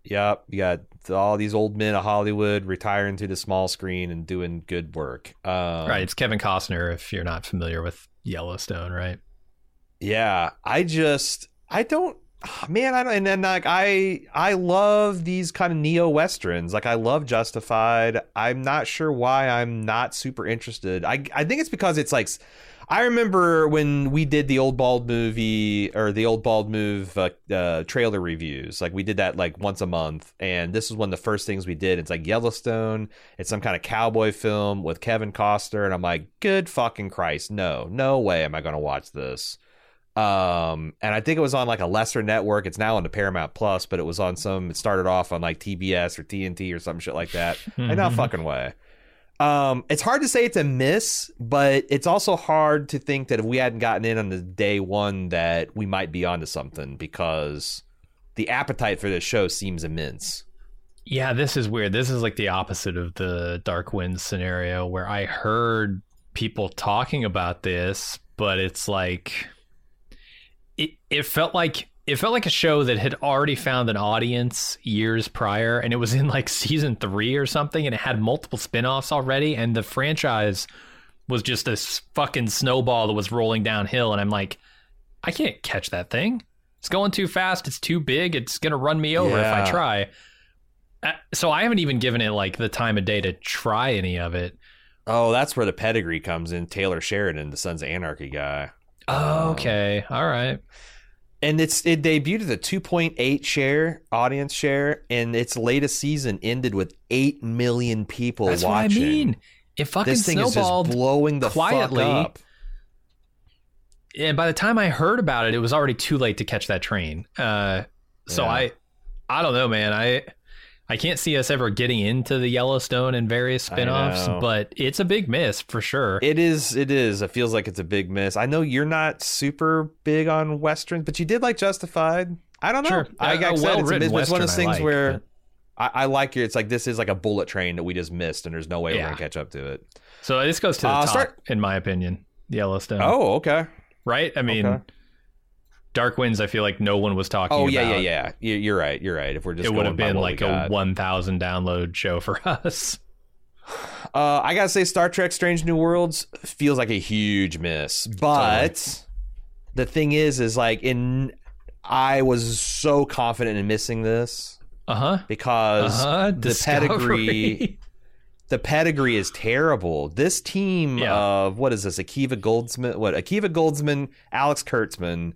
Yep, you got all these old men of Hollywood retiring to the small screen and doing good work. Um, right. It's Kevin Costner. If you're not familiar with Yellowstone, right? Yeah, I just I don't man, I don't and then like I I love these kind of neo westerns. Like I love Justified. I'm not sure why I'm not super interested. I I think it's because it's like I remember when we did the old bald movie or the old bald move uh, uh, trailer reviews. Like we did that like once a month, and this was one of the first things we did. It's like Yellowstone. It's some kind of cowboy film with Kevin Costner, and I'm like, good fucking Christ, no, no way am I going to watch this. Um, and I think it was on like a lesser network. It's now on the Paramount Plus, but it was on some. It started off on like TBS or TNT or some shit like that. And no Mhm. fucking way. Um, it's hard to say it's a miss, but it's also hard to think that if we hadn't gotten in on the day one, that we might be onto something because the appetite for this show seems immense. Yeah, this is weird. This is like the opposite of the Dark Winds scenario where I heard people talking about this, but it's like it it felt like it felt like a show that had already found an audience years prior and it was in like season 3 or something and it had multiple spin-offs already and the franchise was just this fucking snowball that was rolling downhill and I'm like I can't catch that thing. It's going too fast, it's too big, it's going to run me over if I try. Uh, so I haven't even given it like the time of day to try any of it. Oh, that's where the pedigree comes in. Taylor Sheridan, the Sons of Anarchy guy. Oh, okay. All right. and it's it debuted at a 2.8 share audience share and its latest season ended with 8 million people That's watching what I mean. It fucking this thing is snowballed. just blowing the quietly. fuck up and by the time I heard about it, it was already too late to catch that train. Uh, so Yeah. I, I don't know, man. I, I can't see us ever getting into the Yellowstone and various spin-offs, but it's a big miss for sure. It is. It is. It feels like it's a big miss. I know you're not super big on westerns, but you did like Justified. I don't know. Sure. I, I a said, it's, it's one of those I things like, where but- I, I like it. It's like this is like a bullet train that we just missed, and there's no way we're gonna catch up to it. So this goes to the Uh, top, start- in my opinion. Yellowstone. Oh, okay. right. I mean, Okay. Dark Winds. I feel like no one was talking. About. Oh yeah, yeah, about. yeah. You- You're right. You're right. If we're just It would have been like a 1,000 download show for us. Uh, I gotta say, Star Trek: Strange New Worlds feels like a huge miss. But the thing is, is like in, I was so confident in missing this Uh huh. because Uh-huh. the pedigree, the pedigree is terrible. This team Yeah. of what is this? Akiva Goldsman, what Akiva Goldsman, Alex Kurtzman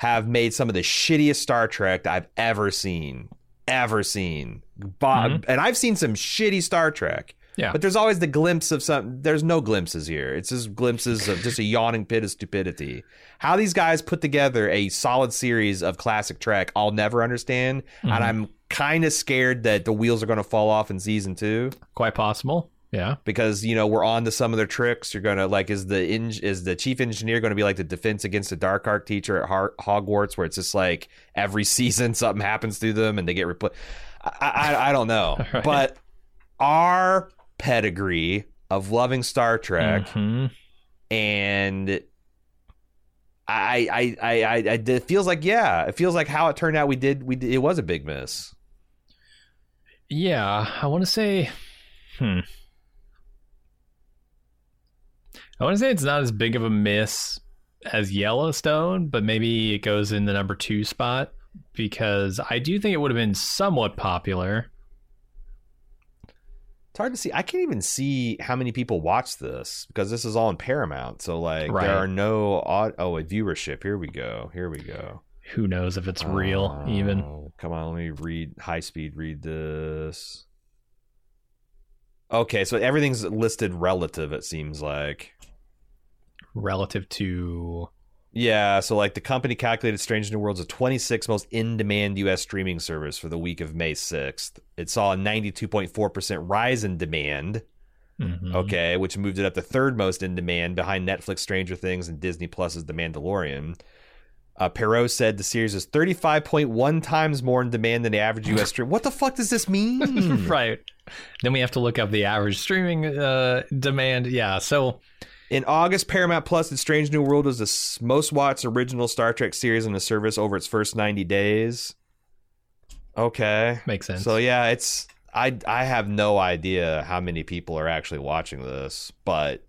have made some of the shittiest Star Trek I've ever seen, ever seen. Bob, mm-hmm. and I've seen some shitty Star Trek. Yeah. But there's always the glimpse of some. There's no glimpses here. It's just glimpses of just a yawning pit of stupidity. How these guys put together a solid series of classic Trek, I'll never understand, and mm-hmm. I'm kind of scared that the wheels are going to fall off in season two Quite possible. Yeah. because you know we're on to some of their tricks. You're gonna like is the eng- is the chief engineer going to be like the defense against the dark arc teacher at Har- Hogwarts, where it's just like every season something happens to them and they get replaced. I, I I don't know, Right. but our pedigree of loving Star Trek Mhm. and. I, I, I, I, I, it feels like yeah, it feels like how it turned out. We did, we did, it was a big miss. Yeah. I want to say, hmm. I want to say it's not as big of a miss as Yellowstone, but maybe it goes in the number two spot because I do think it would have been somewhat popular. It's hard to see. I can't even see how many people watch this because this is all in Paramount. So like Right. there are no odd oh a viewership. Here we go. Here we go. Who knows if it's real, oh, even. Oh, Come on, let me read high speed read this. Okay, so everything's listed relative, it seems like. Relative to Yeah, so like the company calculated Strange New Worlds the 26th most in-demand US streaming service for the week of May 6th. It saw a 92.4% rise in demand. Mhm. Okay, which moved it up to third most in demand behind Netflix, Stranger Things, and Disney Plus's The Mandalorian. Uh, Parrot said the series is 35.1 times more in demand than the average U.S. stream. What the fuck does this mean? right. Then we have to look up the average streaming uh, demand. Yeah. So In August, Paramount Plus did Strange New World was the most watched original Star Trek series in the service over its first 90 days. Okay. makes sense. So yeah, it's I I have no idea how many people are actually watching this, but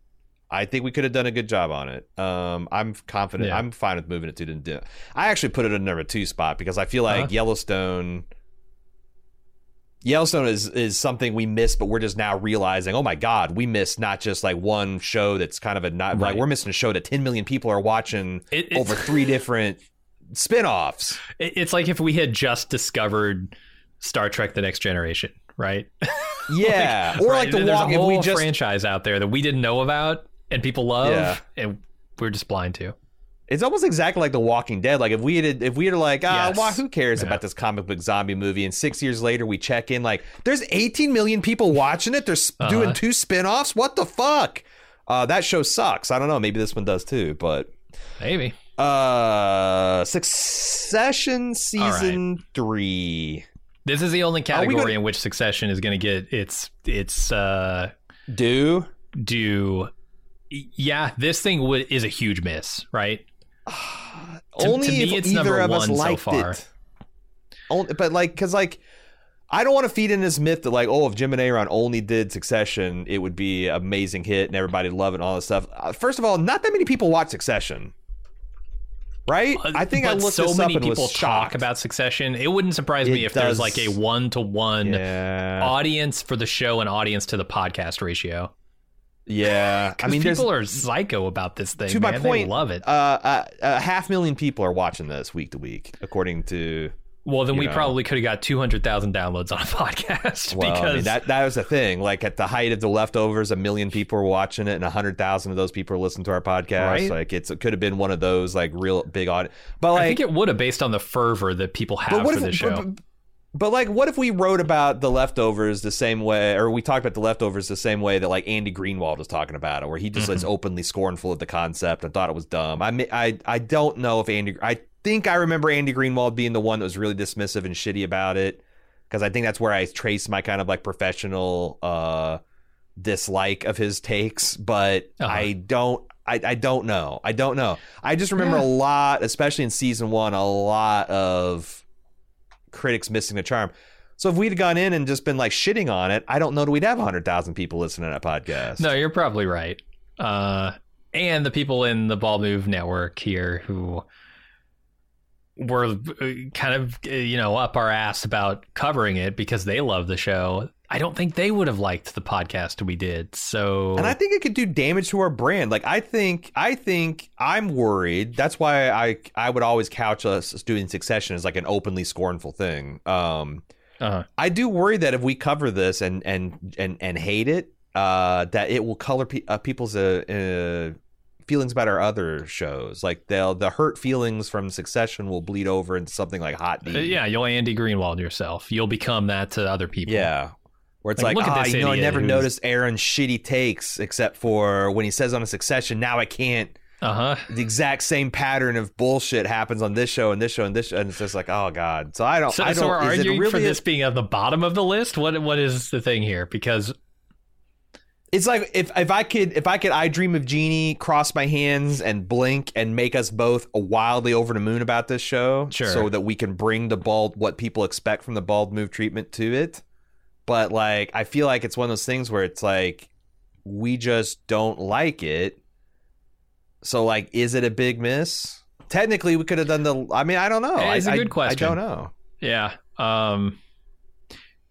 I think we could have done a good job on it. Um, I'm confident. Yeah. I'm fine with moving it to the. I actually put it in number two spot because I feel like Uh-huh. Yellowstone. Yellowstone is is something we miss, but we're just now realizing, oh my god, we missed not just like one show that's kind of a not like we're missing a show that 10 million people are watching It- over three different spin-offs. It- it's like if we had just discovered Star Trek: The Next Generation, right? Yeah, or Right, like the there's walk. whole we just franchise out there that we didn't know about and people love, Yeah. and we're just blind to. It's almost exactly like The Walking Dead. Like if we had, if we had like, ah, Yes. why, who cares Yeah. about this comic book zombie movie? And six years later, we check in, like, there's 18 million people watching it. They're Uh-huh. doing two spin-offs. What the fuck? Uh, that show sucks. I don't know. Maybe this one does too. But Maybe. uh, Succession season three. This is the only category gonna- in which Succession is going to get its its uh, Do due. Yeah, this thing would is a huge miss, right? To- only to me, if either of us so liked far. it. Only, but like, cause like, I don't want to feed in this myth that like, oh, if Jim and Aaron only did Succession, it would be an amazing hit and everybody would love it and all this stuff. Uh, first of all, not that many people watch Succession, right? I think I Uh, looked so many people talk about Succession. It wouldn't surprise me It if there's like a one to one audience for the show and audience to the podcast ratio. Yeah. I mean, people are psycho about this thing. to my point. they love it. Uh, uh, a half million people are watching this week to week, according to well, then we know. probably could have got two hundred thousand downloads on a podcast Well, because I mean, that that was the thing. Like at the height of the leftovers, a million people were watching it, and a hundred thousand of those people are listening to our podcast. Right. Like it's it could have been one of those like real big audience. But like, I think it would have based on the fervor that people have for if the show. But, But like, what if we wrote about the leftovers the same way, or we talked about the leftovers the same way that like Andy Greenwald was talking about it, where he just Mm-hmm. is openly scornful of the concept and thought it was dumb. I mean, I I don't know if Andy. I think I remember Andy Greenwald being the one that was really dismissive and shitty about it, because I think that's where I trace my kind of like professional uh dislike of his takes. But Uh-huh. I don't. I, I don't know. I don't know. I just remember Yeah. a lot, especially in season one, a lot of critics missing the charm. So if we'd gone in and just been like shitting on it, I don't know that we'd have 100,000 people listening to that podcast. No, you're probably right. Uh, and the people in the Bald Move network here who were uh, kind of uh, you know up our ass about covering it because they love the show. I don't think they would have liked the podcast we did. So And I think it could do damage to our brand. Like I think I think I'm worried. That's why I I would always couch us doing Succession as like an openly scornful thing. Um uh, I do worry that if we cover this and and and and hate it, uh, that it will color pe- uh, people's uh, uh, feelings about our other shows. Like they'll the hurt feelings from Succession will bleed over into something like Hot D. uh, yeah, you'll Andy Greenwald yourself. You'll become that to other people. yeah. Where it's Like, like, this you know, I never who's- noticed Aaron's shitty takes except for when he says on a Succession. Now I can't. Uh huh. The exact same pattern of bullshit happens on this show and this show and this show, and it's just like, oh god. So I don't. So, I don't. so we're is it arguing really for a- this being at the bottom of the list. What what is the thing here? Because It's like if if I could if I could I dream of Jeannie cross my hands and blink and make us both wildly over the moon about this show, Sure. so that we can bring the bald what people expect from the bald move treatment to it. But like I feel like it's one of those things where it's like we just don't like it. So like, is it a big miss? Technically, we could have done the. I mean, I don't know. It's I- a good I- question. I don't know. Yeah. Um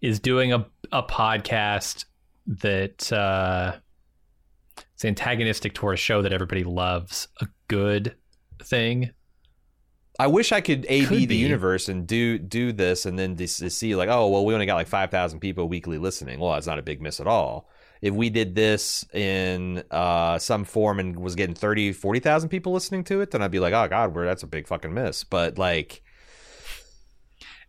is doing a a podcast that uh is antagonistic to a show that everybody loves a good thing. I wish I could AB Could the universe and do do this, and then just to see like, oh well, we only got like five thousand people weekly listening. Well, that's not a big miss at all. If we did this in uh, some form and was getting 30, 40,000 people listening to it, then I'd be like, oh god, we're that's a big fucking miss. But like,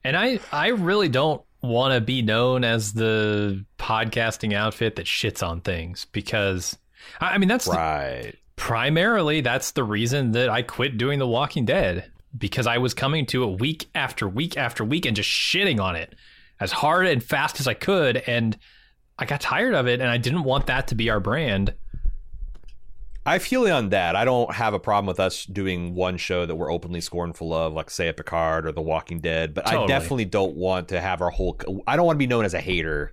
And I I really don't want to be known as the podcasting outfit that shits on things because I I mean that's the- primarily that's the reason that I quit doing The Walking Dead because I was coming to it week after week after week and just shitting on it as hard and fast as I could and I got tired of it and I didn't want that to be our brand. I feel you on that. I don't have a problem with us doing one show that we're openly scornful of, like say a Picard or The Walking Dead. But I definitely don't want to have our whole. I don't want to be known as a hater.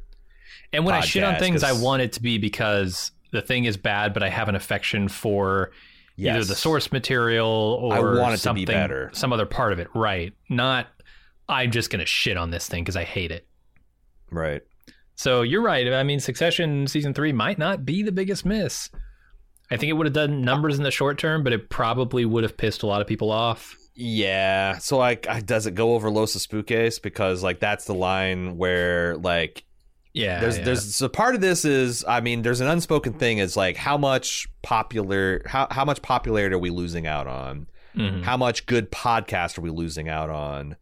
And when I shit on Podcast, things I want it to be because the thing is bad but I have an affection for either the source material or I want it to be something better. some other part of it, right? Not I'm just going to shit on this thing because I hate it. Right. So you're right. I mean, Succession season three might not be the biggest miss. I think it would have done numbers in the short term, but it probably would have pissed a lot of people off. Yeah. So like, does it go over Los Espookys? Because like that's the line where like Yeah, there's yeah. there's so part of this is I mean there's an unspoken thing is like how much popular how how much popularity are we losing out on? Mhm. How much good podcast are we losing out on?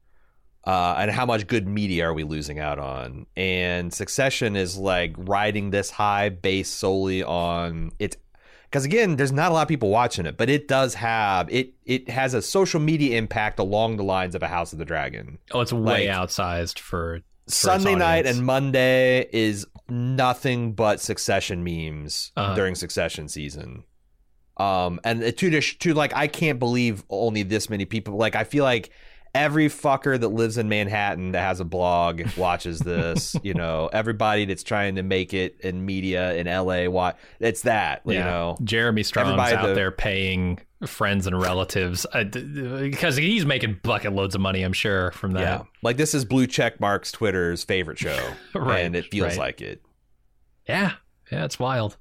Uh, and how much good media are we losing out on? And Succession is like riding this high based solely on its because again, there's not a lot of people watching it, but it does have it. It has a social media impact along the lines of a House of the Dragon. oh, it's way like- outsized for Sunday night and Monday is nothing but Succession memes Uh-huh. during Succession season. Um, and it- to to like, I can't believe only this many people. Like, I feel like every fucker that lives in Manhattan that has a blog watches this. you know, everybody that's trying to make it in media in LA, what it's that. You know, Jeremy Strong's Everybody out that- there paying friends and relatives uh, because he's making bucket loads of money. I'm sure from that. yeah. Like this is Blue Check Mark's Twitter's favorite show, Right, and it feels right. like it. yeah, yeah, it's wild.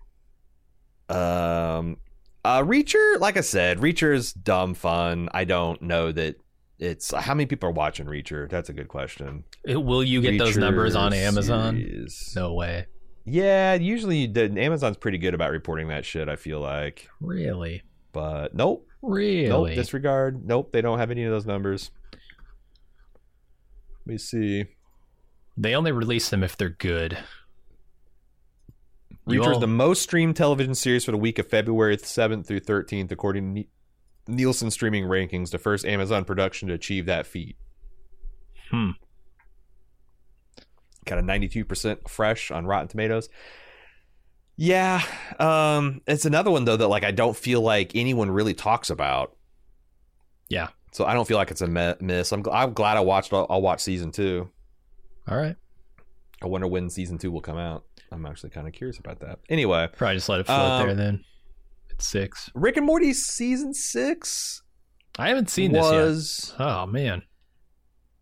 Um, uh, Reacher, like I said, Reacher is dumb fun. I don't know that it's how many people are watching Reacher. That's a good question. It- will you get those numbers on Amazon? series. No way. Yeah, usually the Amazon's pretty good about reporting that shit. I feel like, Really, but nope, really. nope, disregard. Nope, they don't have any of those numbers. Let me see. They only release them if they're good. Reacher is the most streamed television series for the week of February 7th through 13th, according to Nielsen streaming rankings, the first Amazon production to achieve that feat. Hmm. Got a 92% fresh on Rotten Tomatoes. Yeah, um, it's another one though that like I don't feel like anyone really talks about. Yeah. So I don't feel like it's a miss. I'm, gl- I'm glad I watched. I'll, I'll watch season two. All right. I wonder when season two will come out. I'm actually kind of curious about that. Anyway, Probably just let it float Um, there then. It's six. Rick and Morty season six I haven't seen this yet. Oh man.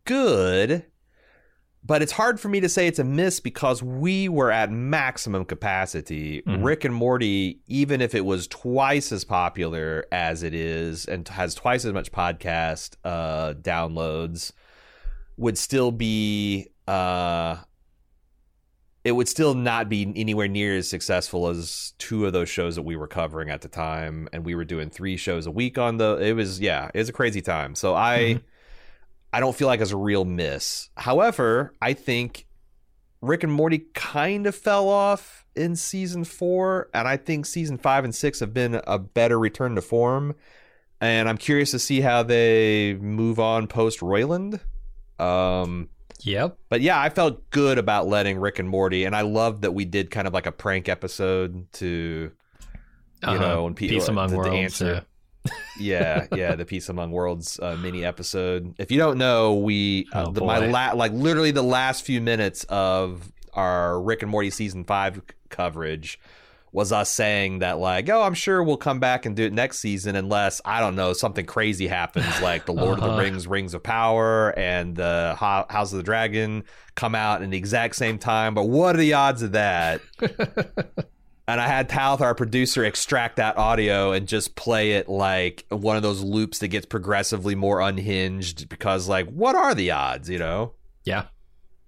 good, but it's hard for me to say it's a miss because we were at maximum capacity. Mhm. Rick and Morty, even if it was twice as popular as it is and has twice as much podcast uh, downloads, would still be. Uh, it would still not be anywhere near as successful as two of those shows that we were covering at the time and we were doing three shows a week on the it was yeah it was a crazy time so i Mhm. I don't feel like it's a real miss however i think rick and morty kind of fell off in season four and i think season five and six have been a better return to form and i'm curious to see how they move on post Roiland um Yep. but yeah, I felt good about letting Rick and Morty, and I loved that we did kind of like a prank episode to, you Uh-huh. know, when people Peace Among the, the Worlds. answer. yeah. Yeah, yeah, the Peace Among Worlds uh, mini episode. If you don't know, we uh, Oh, the, my la- like literally the last few minutes of our Rick and Morty season five c- coverage was us saying that like, oh, I'm sure we'll come back and do it next season unless I don't know something crazy happens like the Lord of Uh-huh. the Rings Rings of Power and the Ho- House of the Dragon come out in the exact same time. But what are the odds of that? and I had Talth, our producer, extract that audio and just play it like one of those loops that gets progressively more unhinged because, like, what are the odds, you know? Yeah.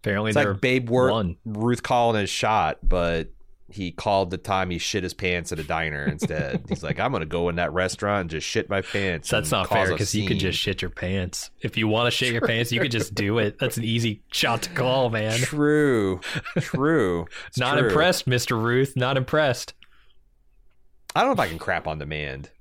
Apparently It's like Babe one. Ruth calling his shot, but he called the time he shit his pants at a diner instead. He's like, I'm going to go in that restaurant and just shit my pants. That's not fair because you could just shit your pants. If you want to shit your pants, you could just do it. That's an easy shot to call, man. True. True. Not true. impressed, Mr. Ruth. Not impressed. I don't know if I can crap on demand.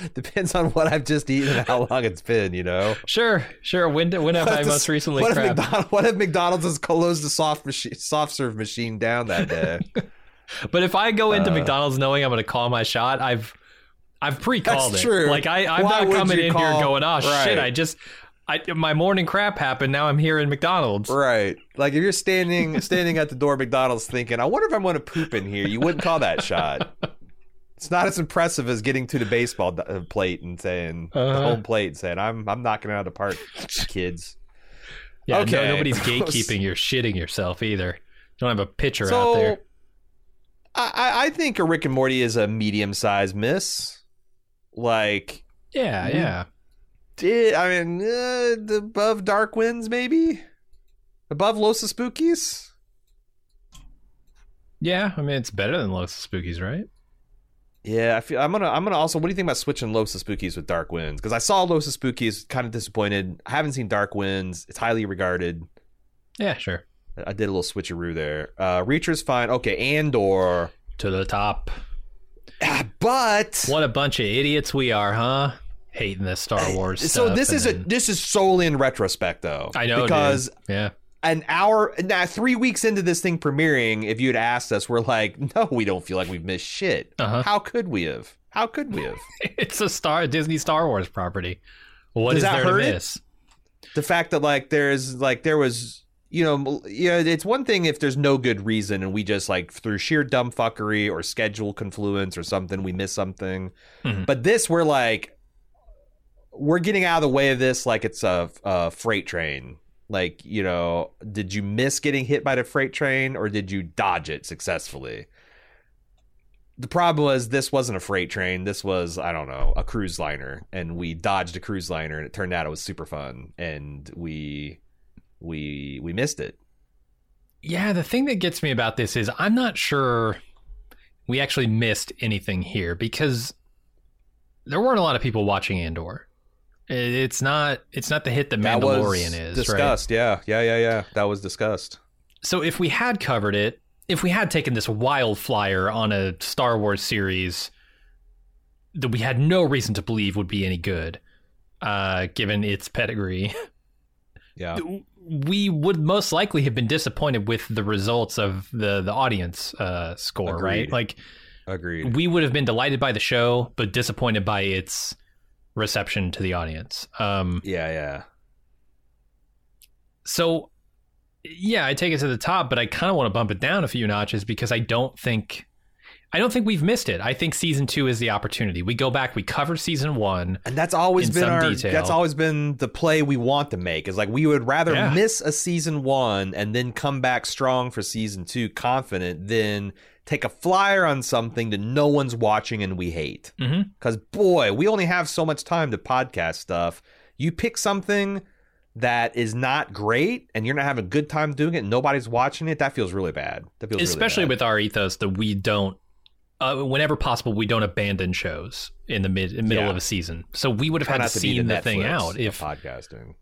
Depends on what I've just eaten and how long it's been, you know? Sure, sure. When, when have What I most recently what if? McDonald's, what if McDonald's has closed the soft machine, soft serve machine down that day? But if I go into Uh, McDonald's knowing I'm going to call my shot, I've I've pre-called it. true. Like I, I'm Why not coming in here going, "Oh Right. shit!" I just, I my morning crap happened. Now I'm here in McDonald's. right. Like if you're standing standing at the door of McDonald's thinking, I wonder if I'm going to poop in here, you wouldn't call that shot. It's not as impressive as getting to the baseball uh, plate and saying Uh-huh. home plate and saying, "I'm I'm knocking it out of the park, kids." Yeah, no- Okay. nobody's gatekeeping. You're shitting yourself either. You don't have a pitcher So, out there. I, I- think a Rick and Morty is a medium sized miss. Like, Yeah, yeah. did I mean uh, above Dark Winds maybe above Los Espookys? Yeah, I mean it's better than Los Espookys, right? Yeah, I feel I'm gonna I'm gonna also. What do you think about switching Los Espookys with Dark Winds? Because I saw Los Espookys, kind of disappointed. I haven't seen Dark Winds. It's highly regarded. Yeah, sure. I did a little switcheroo there. Uh, Reacher's fine. Okay, Andor. To the top. Ah, But What a bunch of idiots we are, huh? Hating this Star Wars. so this is a this is solely in retrospect though. I know dude. because yeah, an hour now three weeks into this thing premiering, if you'd asked us, we're like, no, we don't feel like we've missed shit. Uh-huh. How could we have? How could we have? it's a Star Disney Star Wars property. What Does is that there to hurt it? miss? the fact that like there's like there was you know yeah it's one thing if there's no good reason and we just like through sheer dumb fuckery or schedule confluence or something we miss something Mhm. but this we're like we're getting out of the way of this like it's a, a freight train like you know did you miss getting hit by the freight train or did you dodge it successfully? The problem was this wasn't a freight train. This was i don't know a cruise liner. And we dodged a cruise liner and it turned out it was super fun. And we we we missed it. Yeah, the thing that gets me about this is I'm not sure we actually missed anything here because there weren't a lot of people watching Andor. It- It's not. It's not the hit that That Mandalorian is. Right? discussed. Yeah, yeah, yeah, yeah. That was discussed. So if we had covered it, if we had taken this wild flyer on a Star Wars series that we had no reason to believe would be any good, uh, given its pedigree, Yeah, we would most likely have been disappointed with the results of the the audience uh, score, right? Like agreed. we would have been delighted by the show, but disappointed by its reception to the audience. Um, Yeah, yeah. so yeah, I take it to the top, but I kind of want to bump it down a few notches because I don't think I don't think we've missed it. I think season two is the opportunity. We go back, we cover season one. And that's always been our detail. that's always been the play we want to make. Is like we would rather Yeah. miss a season 1 and then come back strong for season 2 confident than take a flyer on something that no one's watching and we hate. Mhm. Cuz boy, we only have so much time to podcast stuff. You pick something that is not great and you're not having a good time doing it and nobody's watching it, that feels really bad. That feels really Especially bad. with our ethos that we don't uh, whenever possible we don't abandon shows in the mid middle Yeah. of a season. So we would have Try had to to seen the the thing out if podcasting.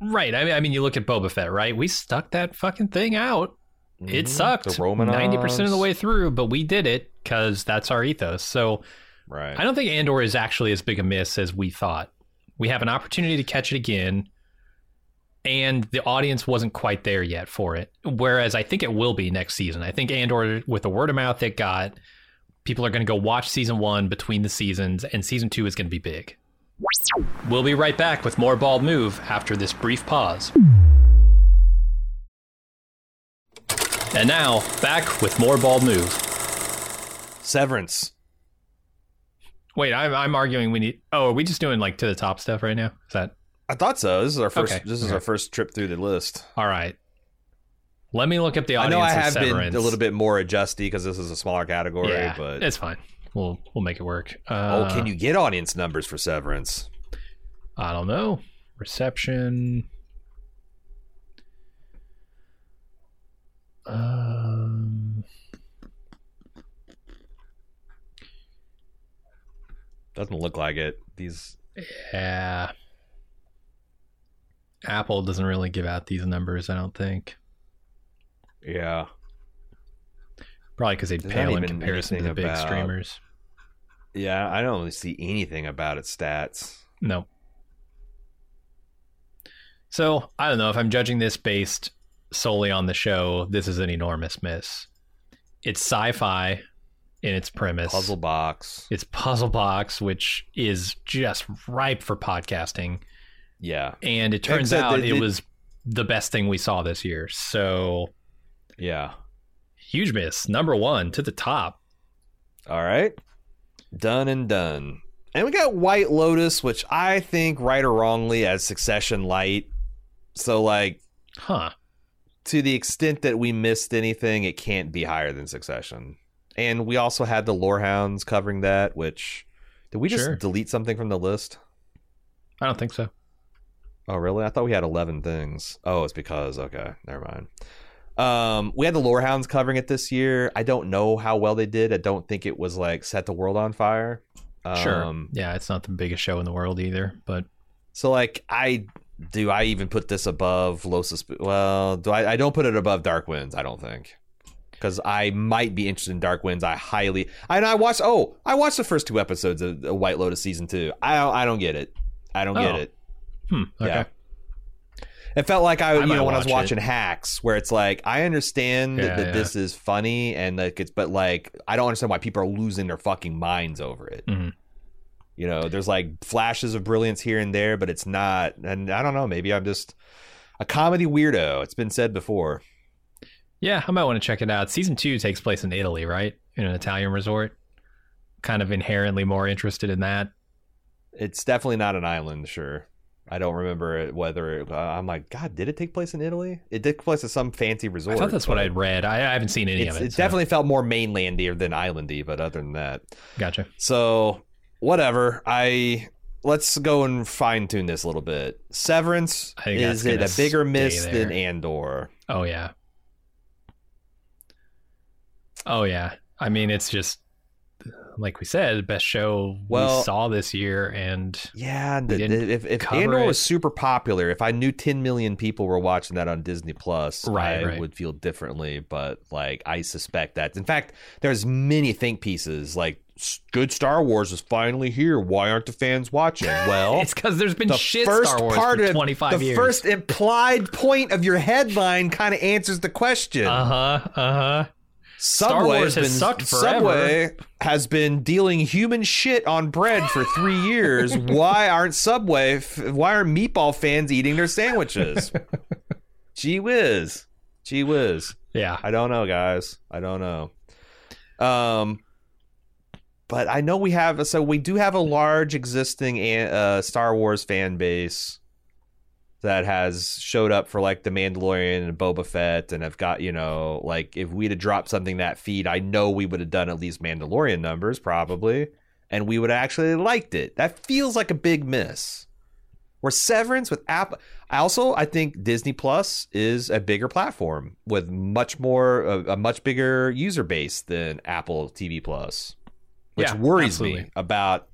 right. I mean, I mean, you look at Boba Fett, right? We stuck that fucking thing out. It Mhm. sucked ninety percent of the way through, but we did it because that's our ethos. So Right. I don't think Andor is actually as big a miss as we thought. We have an opportunity to catch it again, and the audience wasn't quite there yet for it. Whereas I think it will be next season. I think Andor, with the word of mouth it got, people are going to go watch season one between the seasons, and season two is going to be big. We'll be right back with more Bald Move after this brief pause. And now, back with more Bald Move. Severance. Wait, I'm, I'm arguing we need. Oh, are we just doing like to the top stuff right now? Is that I thought so. This is our first. Okay. This is Okay. our first trip through the list. all right? Let me look up the audience. I audience. know I have Severance. been a little bit more adjusty because this is a smaller category. Yeah, but it's fine. We'll we'll make it work. Uh, oh, can you get audience numbers for Severance? I don't know. Reception. Um, Doesn't look like it. These. yeah. Apple doesn't really give out these numbers. I don't think. Yeah. Probably because they There's pale in comparison to the big about- streamers. Yeah. I don't really see anything about its stats. No. So I don't know if I'm judging this based solely on the show. This is an enormous miss. It's sci-fi in its premise. Puzzle box. It's puzzle box, which is just ripe for podcasting. Yeah. And it turns Except out they- it was the best thing we saw this year. So Yeah. huge miss. Number one to the top. All right. Done and done. And we got White Lotus, which I think, right or wrongly, as Succession Light. So, like, Huh. To the extent that we missed anything, it can't be higher than Succession. And we also had the Lorehounds covering that, which did we just Sure. delete something from the list? I don't think so. Oh, really? I thought we had 11 things. Oh, it's because okay, never mind. Um, we had the Lorehounds covering it this year. I don't know how well they did. I don't think it was like set the world on fire. Sure. Um, Yeah, it's not the biggest show in the world either, but So like I do I even put this above Low Susp- Well, do I I don't put it above Dark Winds, I don't think. Cuz I might be interested in Dark Winds. I highly And I watched oh, I watched the first two episodes of White Lotus season 2. I don't I don't get it. I don't get Oh. it. hmm, okay. Yeah. It felt like I, I you know when I was watch watching Hacks where it's like I understand Yeah, that yeah. this is funny and like it's but like I don't understand why people are losing their fucking minds over it. Mhm. You know, there's like flashes of brilliance here and there, but it's not. And I don't know. Maybe I'm just a comedy weirdo. It's been said before. Yeah, I might want to check it out. Season two takes place in Italy, right? In an Italian resort. Kind of inherently more interested in that. It's definitely not an island. Sure, I don't remember it, whether it, uh, I'm like, God, did it take place in Italy? It took place at some fancy resort. I thought that's what I'd read. I, I haven't seen any of it. It so- definitely felt more mainlandy than islandy, but other than that, gotcha. so whatever. I let's go and fine tune this a little bit. Severance I think that's is it a bigger miss there. than Andor? Oh yeah. Oh yeah. I mean, it's just like we said, best show Well- we saw this year, and Yeah, We the, if if Andor it. was super popular, if I knew 10 million people were watching that on Disney Plus, Right, I right. would feel differently. But like, I suspect that. In fact, there's many think pieces like, "S- "Good Star Wars is finally here. Why aren't the fans watching?" Well, it's because there's been the shit first Star Wars part for of 25 the years. first implied point of your headline kind of answers the question. uh huh, uh huh. Star Subway Wars has been, sucked forever. Subway has been dealing human shit on bread for three years. why aren't Subway? f- Why aren't meatball fans eating their sandwiches? Gee whiz, gee whiz. Yeah, I don't know, guys. I don't know. Um, but I know we have. So we do have a large existing uh, Star Wars fan base that has showed up for like the Mandalorian and Boba Fett, and have got you know like if we'd have dropped something that feed, I know we would have done at least Mandalorian numbers probably, and we would have actually liked it. That feels like a big miss. Where Severance with Apple, I also I think Disney Plus is a bigger platform with much more a, a much bigger user base than Apple TV Plus, which Yeah, worries me about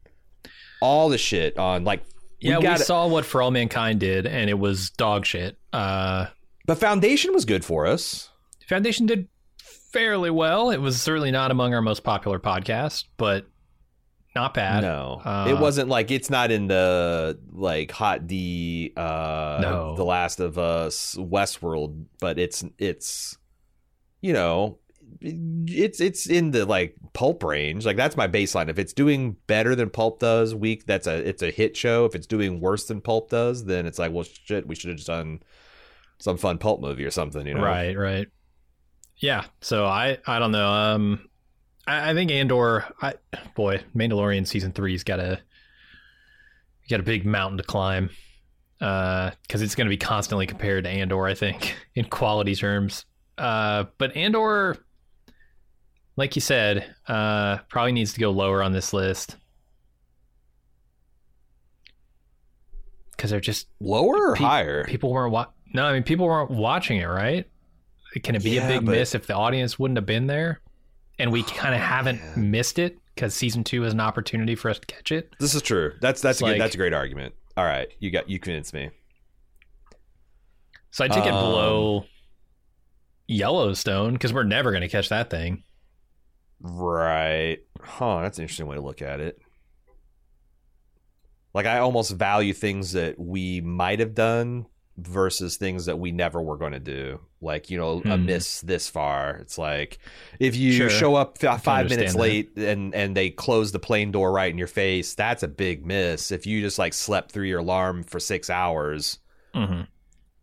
all the shit on like yeah. We, saw what For All Mankind did, and it was dog shit. Uh, But Foundation was good for us. Foundation did fairly well. It was certainly not among our most popular podcasts, but not bad. No, Uh, it wasn't like it's not in the like Hot D, uh, No. The Last of Us, Westworld, but it's it's you know it's it's in the like pulp range. Like that's my baseline. If it's doing better than pulp does, week that's a it's a hit show. If it's doing worse than pulp does, then it's like well shit, we should have just done some fun pulp movie or something. You know, Right, right. Yeah. So I, I don't know. Um, I, I think Andor. I boy, Mandalorian season three's got a got a big mountain to climb. Uh, because it's going to be constantly compared to Andor. I think in quality terms. Uh, but Andor, like you said, uh, probably needs to go lower on this list. Because they're just Lower or Pe- higher? people weren't wa- no i mean people weren't watching it right can it be Yeah, a big but- miss if the audience wouldn't have been there and we kind of haven't man. missed it because season two is an opportunity for us to catch it This is true. That's that's It's a good, that's a great argument. All right, you got you convinced me. so i take it Um, below yellowstone because we're never going to catch that thing Right. Huh, that's an interesting way to look at it. Like I almost value things that we might have done versus things that we never were going to do. Like, you know, a Hmm. miss this far. It's like if you Sure. show up f- 5 minutes that. late and and they close the plane door right in your face, that's a big miss. If you just like slept through your alarm for 6 hours, mm-hmm.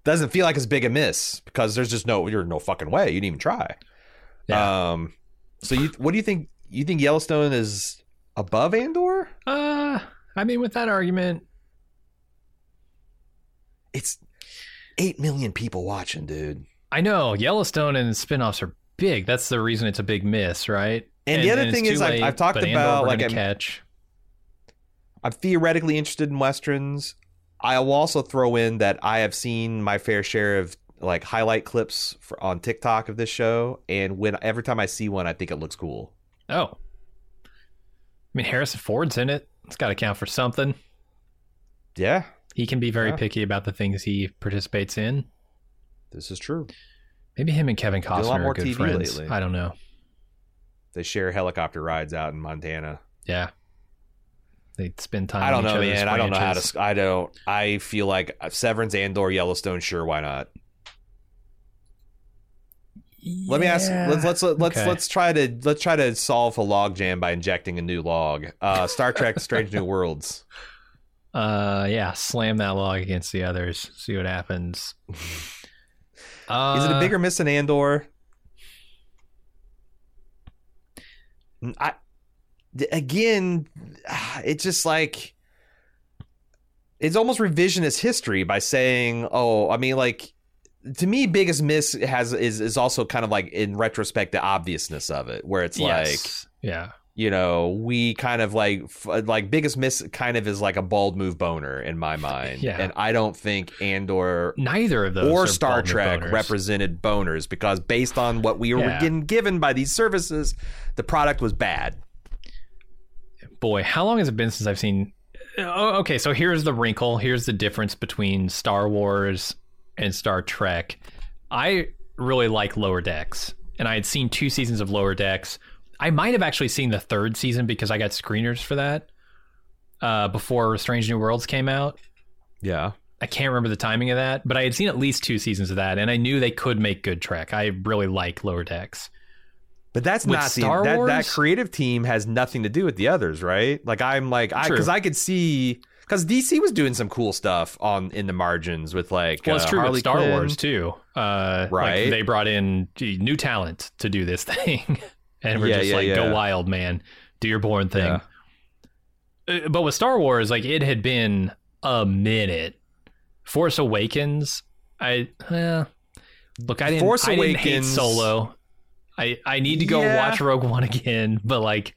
doesn't feel like as big a miss because there's just no you're no fucking way. You didn't even try. yeah Um, so you, what do you think? You think Yellowstone is above Andor? uh i mean with that argument It's eight million people watching, dude. i know yellowstone and spin-offs are big that's the reason it's a big miss right And, the other thing is, I've, I've talked about like I'm, catch I'm theoretically interested in westerns. I will also throw in that I have seen my fair share of like highlight clips for, on TikTok of this show, and when every time I see one, I think it looks cool. Oh. I mean, Harrison Ford's in it. It's got to count for something. Yeah, He can be very Yeah. picky about the things he participates in. this is true. Maybe him and Kevin do a lot Costner are good TV friends. lately. I don't know. They share helicopter rides out in Montana. Yeah. They spend time I don't know, man. I don't know how to. I don't. I feel like Severance and or Yellowstone. Sure, why not? Let me ask. Let's let's let's Okay. let's try to let's try to solve a log jam by injecting a new log. Uh, Star Trek: Strange New Worlds. Uh, yeah. Slam that log against the others. See what happens. Uh, Is it a bigger miss than Andor? I again, it's just like it's almost revisionist history by saying, "Oh, I mean, like." To me, biggest miss has is is also kind of like in retrospect the obviousness of it, where it's like Yes. yeah. you know we kind of like f- like biggest miss kind of is like a bald move boner in my mind, Yeah. and I don't think Andor Neither of those or Star Trek represented boners because based on what we were Yeah. getting given by these services, the product was bad. boy, how long has it been since I've seen? Oh, okay, so here's the wrinkle. Here's the difference between Star Wars and Star Trek. I really like Lower Decks, and I had seen two seasons of Lower Decks. I might have actually seen the third season because I got screeners for that uh, before Strange New Worlds came out. Yeah. I can't remember the timing of that, but I had seen at least two seasons of that, and I knew they could make good Trek. I really like Lower Decks. But that's With not Star the, that, that creative team has nothing to do with the others, right? Like I'm like I because I could see because DC was doing some cool stuff on in the margins with like Well, it's uh, true Harley with Star Quinn. Wars too. Uh, Right. Like they brought in gee, new talent to do this thing, and we're Yeah, just yeah, like, yeah. go wild, man, do your born thing. Uh, But with Star Wars, like it had been a minute. Force Awakens, I eh, look, I didn't. Force I didn't hate Awakens- Solo. I I need to go watch Rogue One again, but like,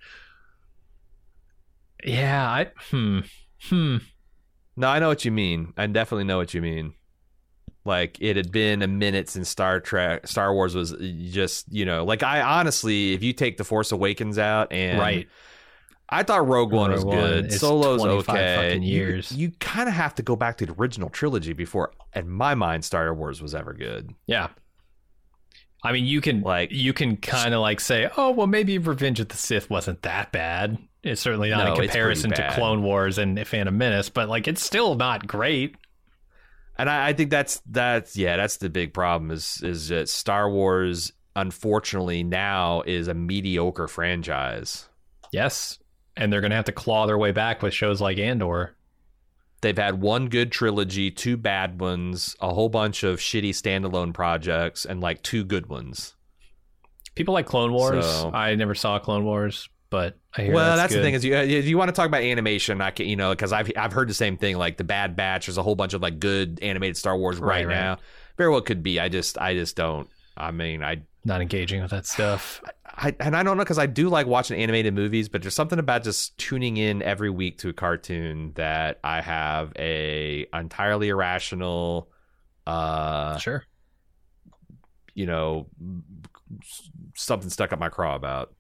yeah, I hmm hmm. No, I know what you mean. I definitely know what you mean. Like it had been a minute since Star Trek, Star Wars was just you know like I honestly, if you take the Force Awakens out and Right. I thought Rogue One was Rogue One good. is Solo's 25 okay. fucking You- years. You, kind of have to go back to the original trilogy before, in my mind, Star Wars was ever good. Yeah. I mean, you can like you can kind of like say, oh well, maybe Revenge of the Sith wasn't that bad. It's certainly not No, in comparison to. Clone Wars and Phantom Menace, but like it's still not great. And I, I think that's that's yeah, that's the big problem is is that Star Wars, unfortunately, now is a mediocre franchise. Yes, and they're gonna have to claw their way back with shows like Andor. They've had one good trilogy, two bad ones, a whole bunch of shitty standalone projects, and like two good ones. People like Clone Wars. So- I never saw Clone Wars, but I hear well, that's, that's, the thing is, you, if you want to talk about animation, I can, you know, because I've I've heard the same thing. Like the Bad Batch, there's a whole bunch of like good animated Star Wars right, Right, right. now. Very well could be. I just I just don't. I mean, I not engaging with that stuff. I, and I don't know because I do like watching animated movies, but there's something about just tuning in every week to a cartoon that I have a entirely irrational, uh, sure. you know, something stuck up my craw about.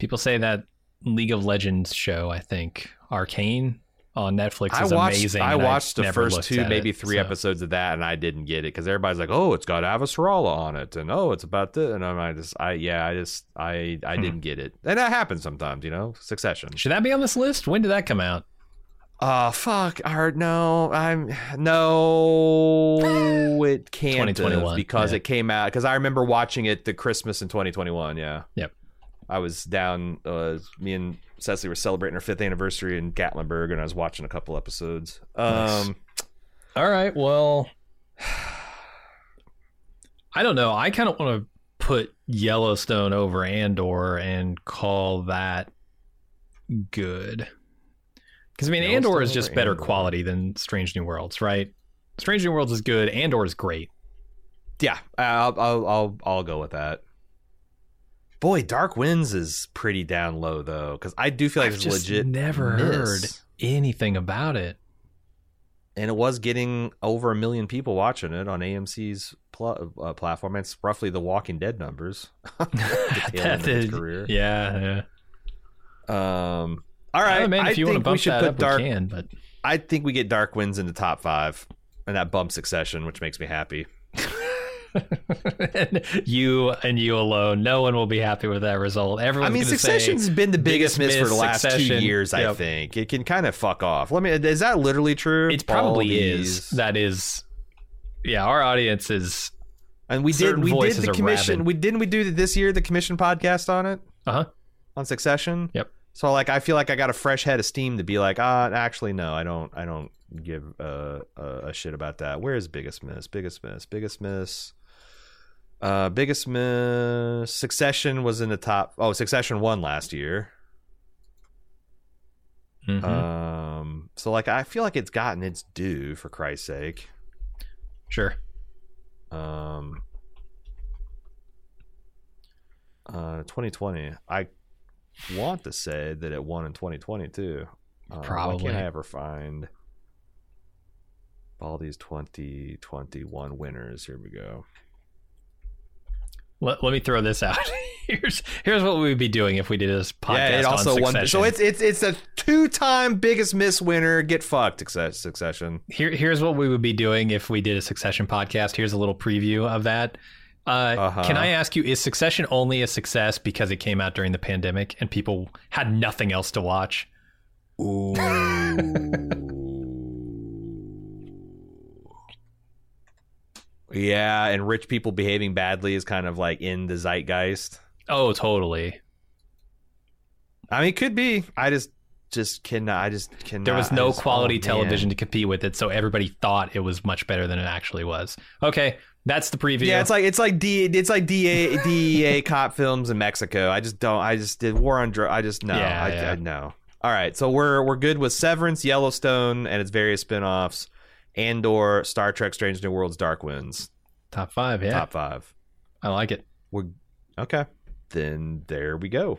People say that League of Legends show, I think Arcane on Netflix I is watched amazing. I watched the first two, maybe it, three so- episodes of that, and I didn't get it because everybody's like, "Oh, it's got Avasarala on it," and "Oh, it's about this," and I'm I just, I yeah, I just, I, I Hmm. didn't get it, and that happens sometimes, you know. Succession. Should that be on this list? When did that come out? Oh fuck! Art, no, I'm no. It can't 2021, because yeah. it came out because I remember watching it the Christmas in 2021. Yeah. Yep. I was down. Uh, me and Cecily were celebrating our fifth anniversary in Gatlinburg, and I was watching a couple episodes. Nice. Um, All right. Well, I don't know. I kind of want to put Yellowstone over Andor and call that good. Because I mean, Andor is just better Andor. quality than Strange New Worlds, right? Strange New Worlds is good. Andor is great. yeah, I'll, I'll, I'll, I'll go with that. Boy, Dark Winds is pretty down low though, because I do feel like I've it's just legit. never miss. heard anything about it. and it was getting over a million people watching it on AMC's pl- uh, platform. It's roughly the Walking Dead numbers. the tail end of his is- career. Yeah, yeah. Um. All I right, man, if you want to think we bump should that put up, Dark. we can. But I think we get Dark Winds in the top five, and that bumps Succession, which makes me happy. And you and you alone, no one will be happy with that result. I mean, Succession's say, been the biggest, miss, for the last two Succession. years. I think it can kind of fuck off. Let me. Is that literally true? It probably is. That is, yeah. Our audience is And we did. We did the commission. rabid. We didn't. We do the- this year the commission podcast on it. uh huh. on Succession. Yep. So like I feel like I got a fresh head of steam to be like, ah, actually no, I don't, I don't give uh, a, a shit about that. Where is Biggest Miss? Biggest Miss? Biggest Miss? Uh, Biggest Miss. Succession was in the top. Oh, Succession won last year. Mhm. Um, so like I feel like it's gotten its due for Christ's sake. sure. Um, uh, 2020. I want to say that it won in 2020 too. Uh, Why can't I ever find all these 2021 winners? Here we go. Let, let me throw this out. here's here's what we would be doing if we did this podcast. Yeah, it also on won. So it's it's it's a two-time biggest miss winner. Get fucked. Succession. Here, here's what we would be doing if we did a Succession podcast. Here's a little preview of that. Uh, Uh-huh. Can I ask you, is Succession only a success because it came out during the pandemic and people had nothing else to watch? Ooh. yeah, and rich people behaving badly is kind of like in the zeitgeist. Oh, totally. I mean, it could be. I just just cannot. I just cannot. There was no just- oh, quality oh, television man. to compete with it, so everybody thought it was much better than it actually was. Okay, that's the preview. Yeah, it's like it's like D it's like DA DEA cop films in Mexico. I just don't. I just did War on Drugs. I just no. Yeah, I, yeah. I no. All right, so we're we're good with Severance, Yellowstone, and its various spin-offs, Andor, Star Trek: Strange New Worlds, Dark Winds. top five. Yeah, Top five. I like it. We're okay. Then there we go.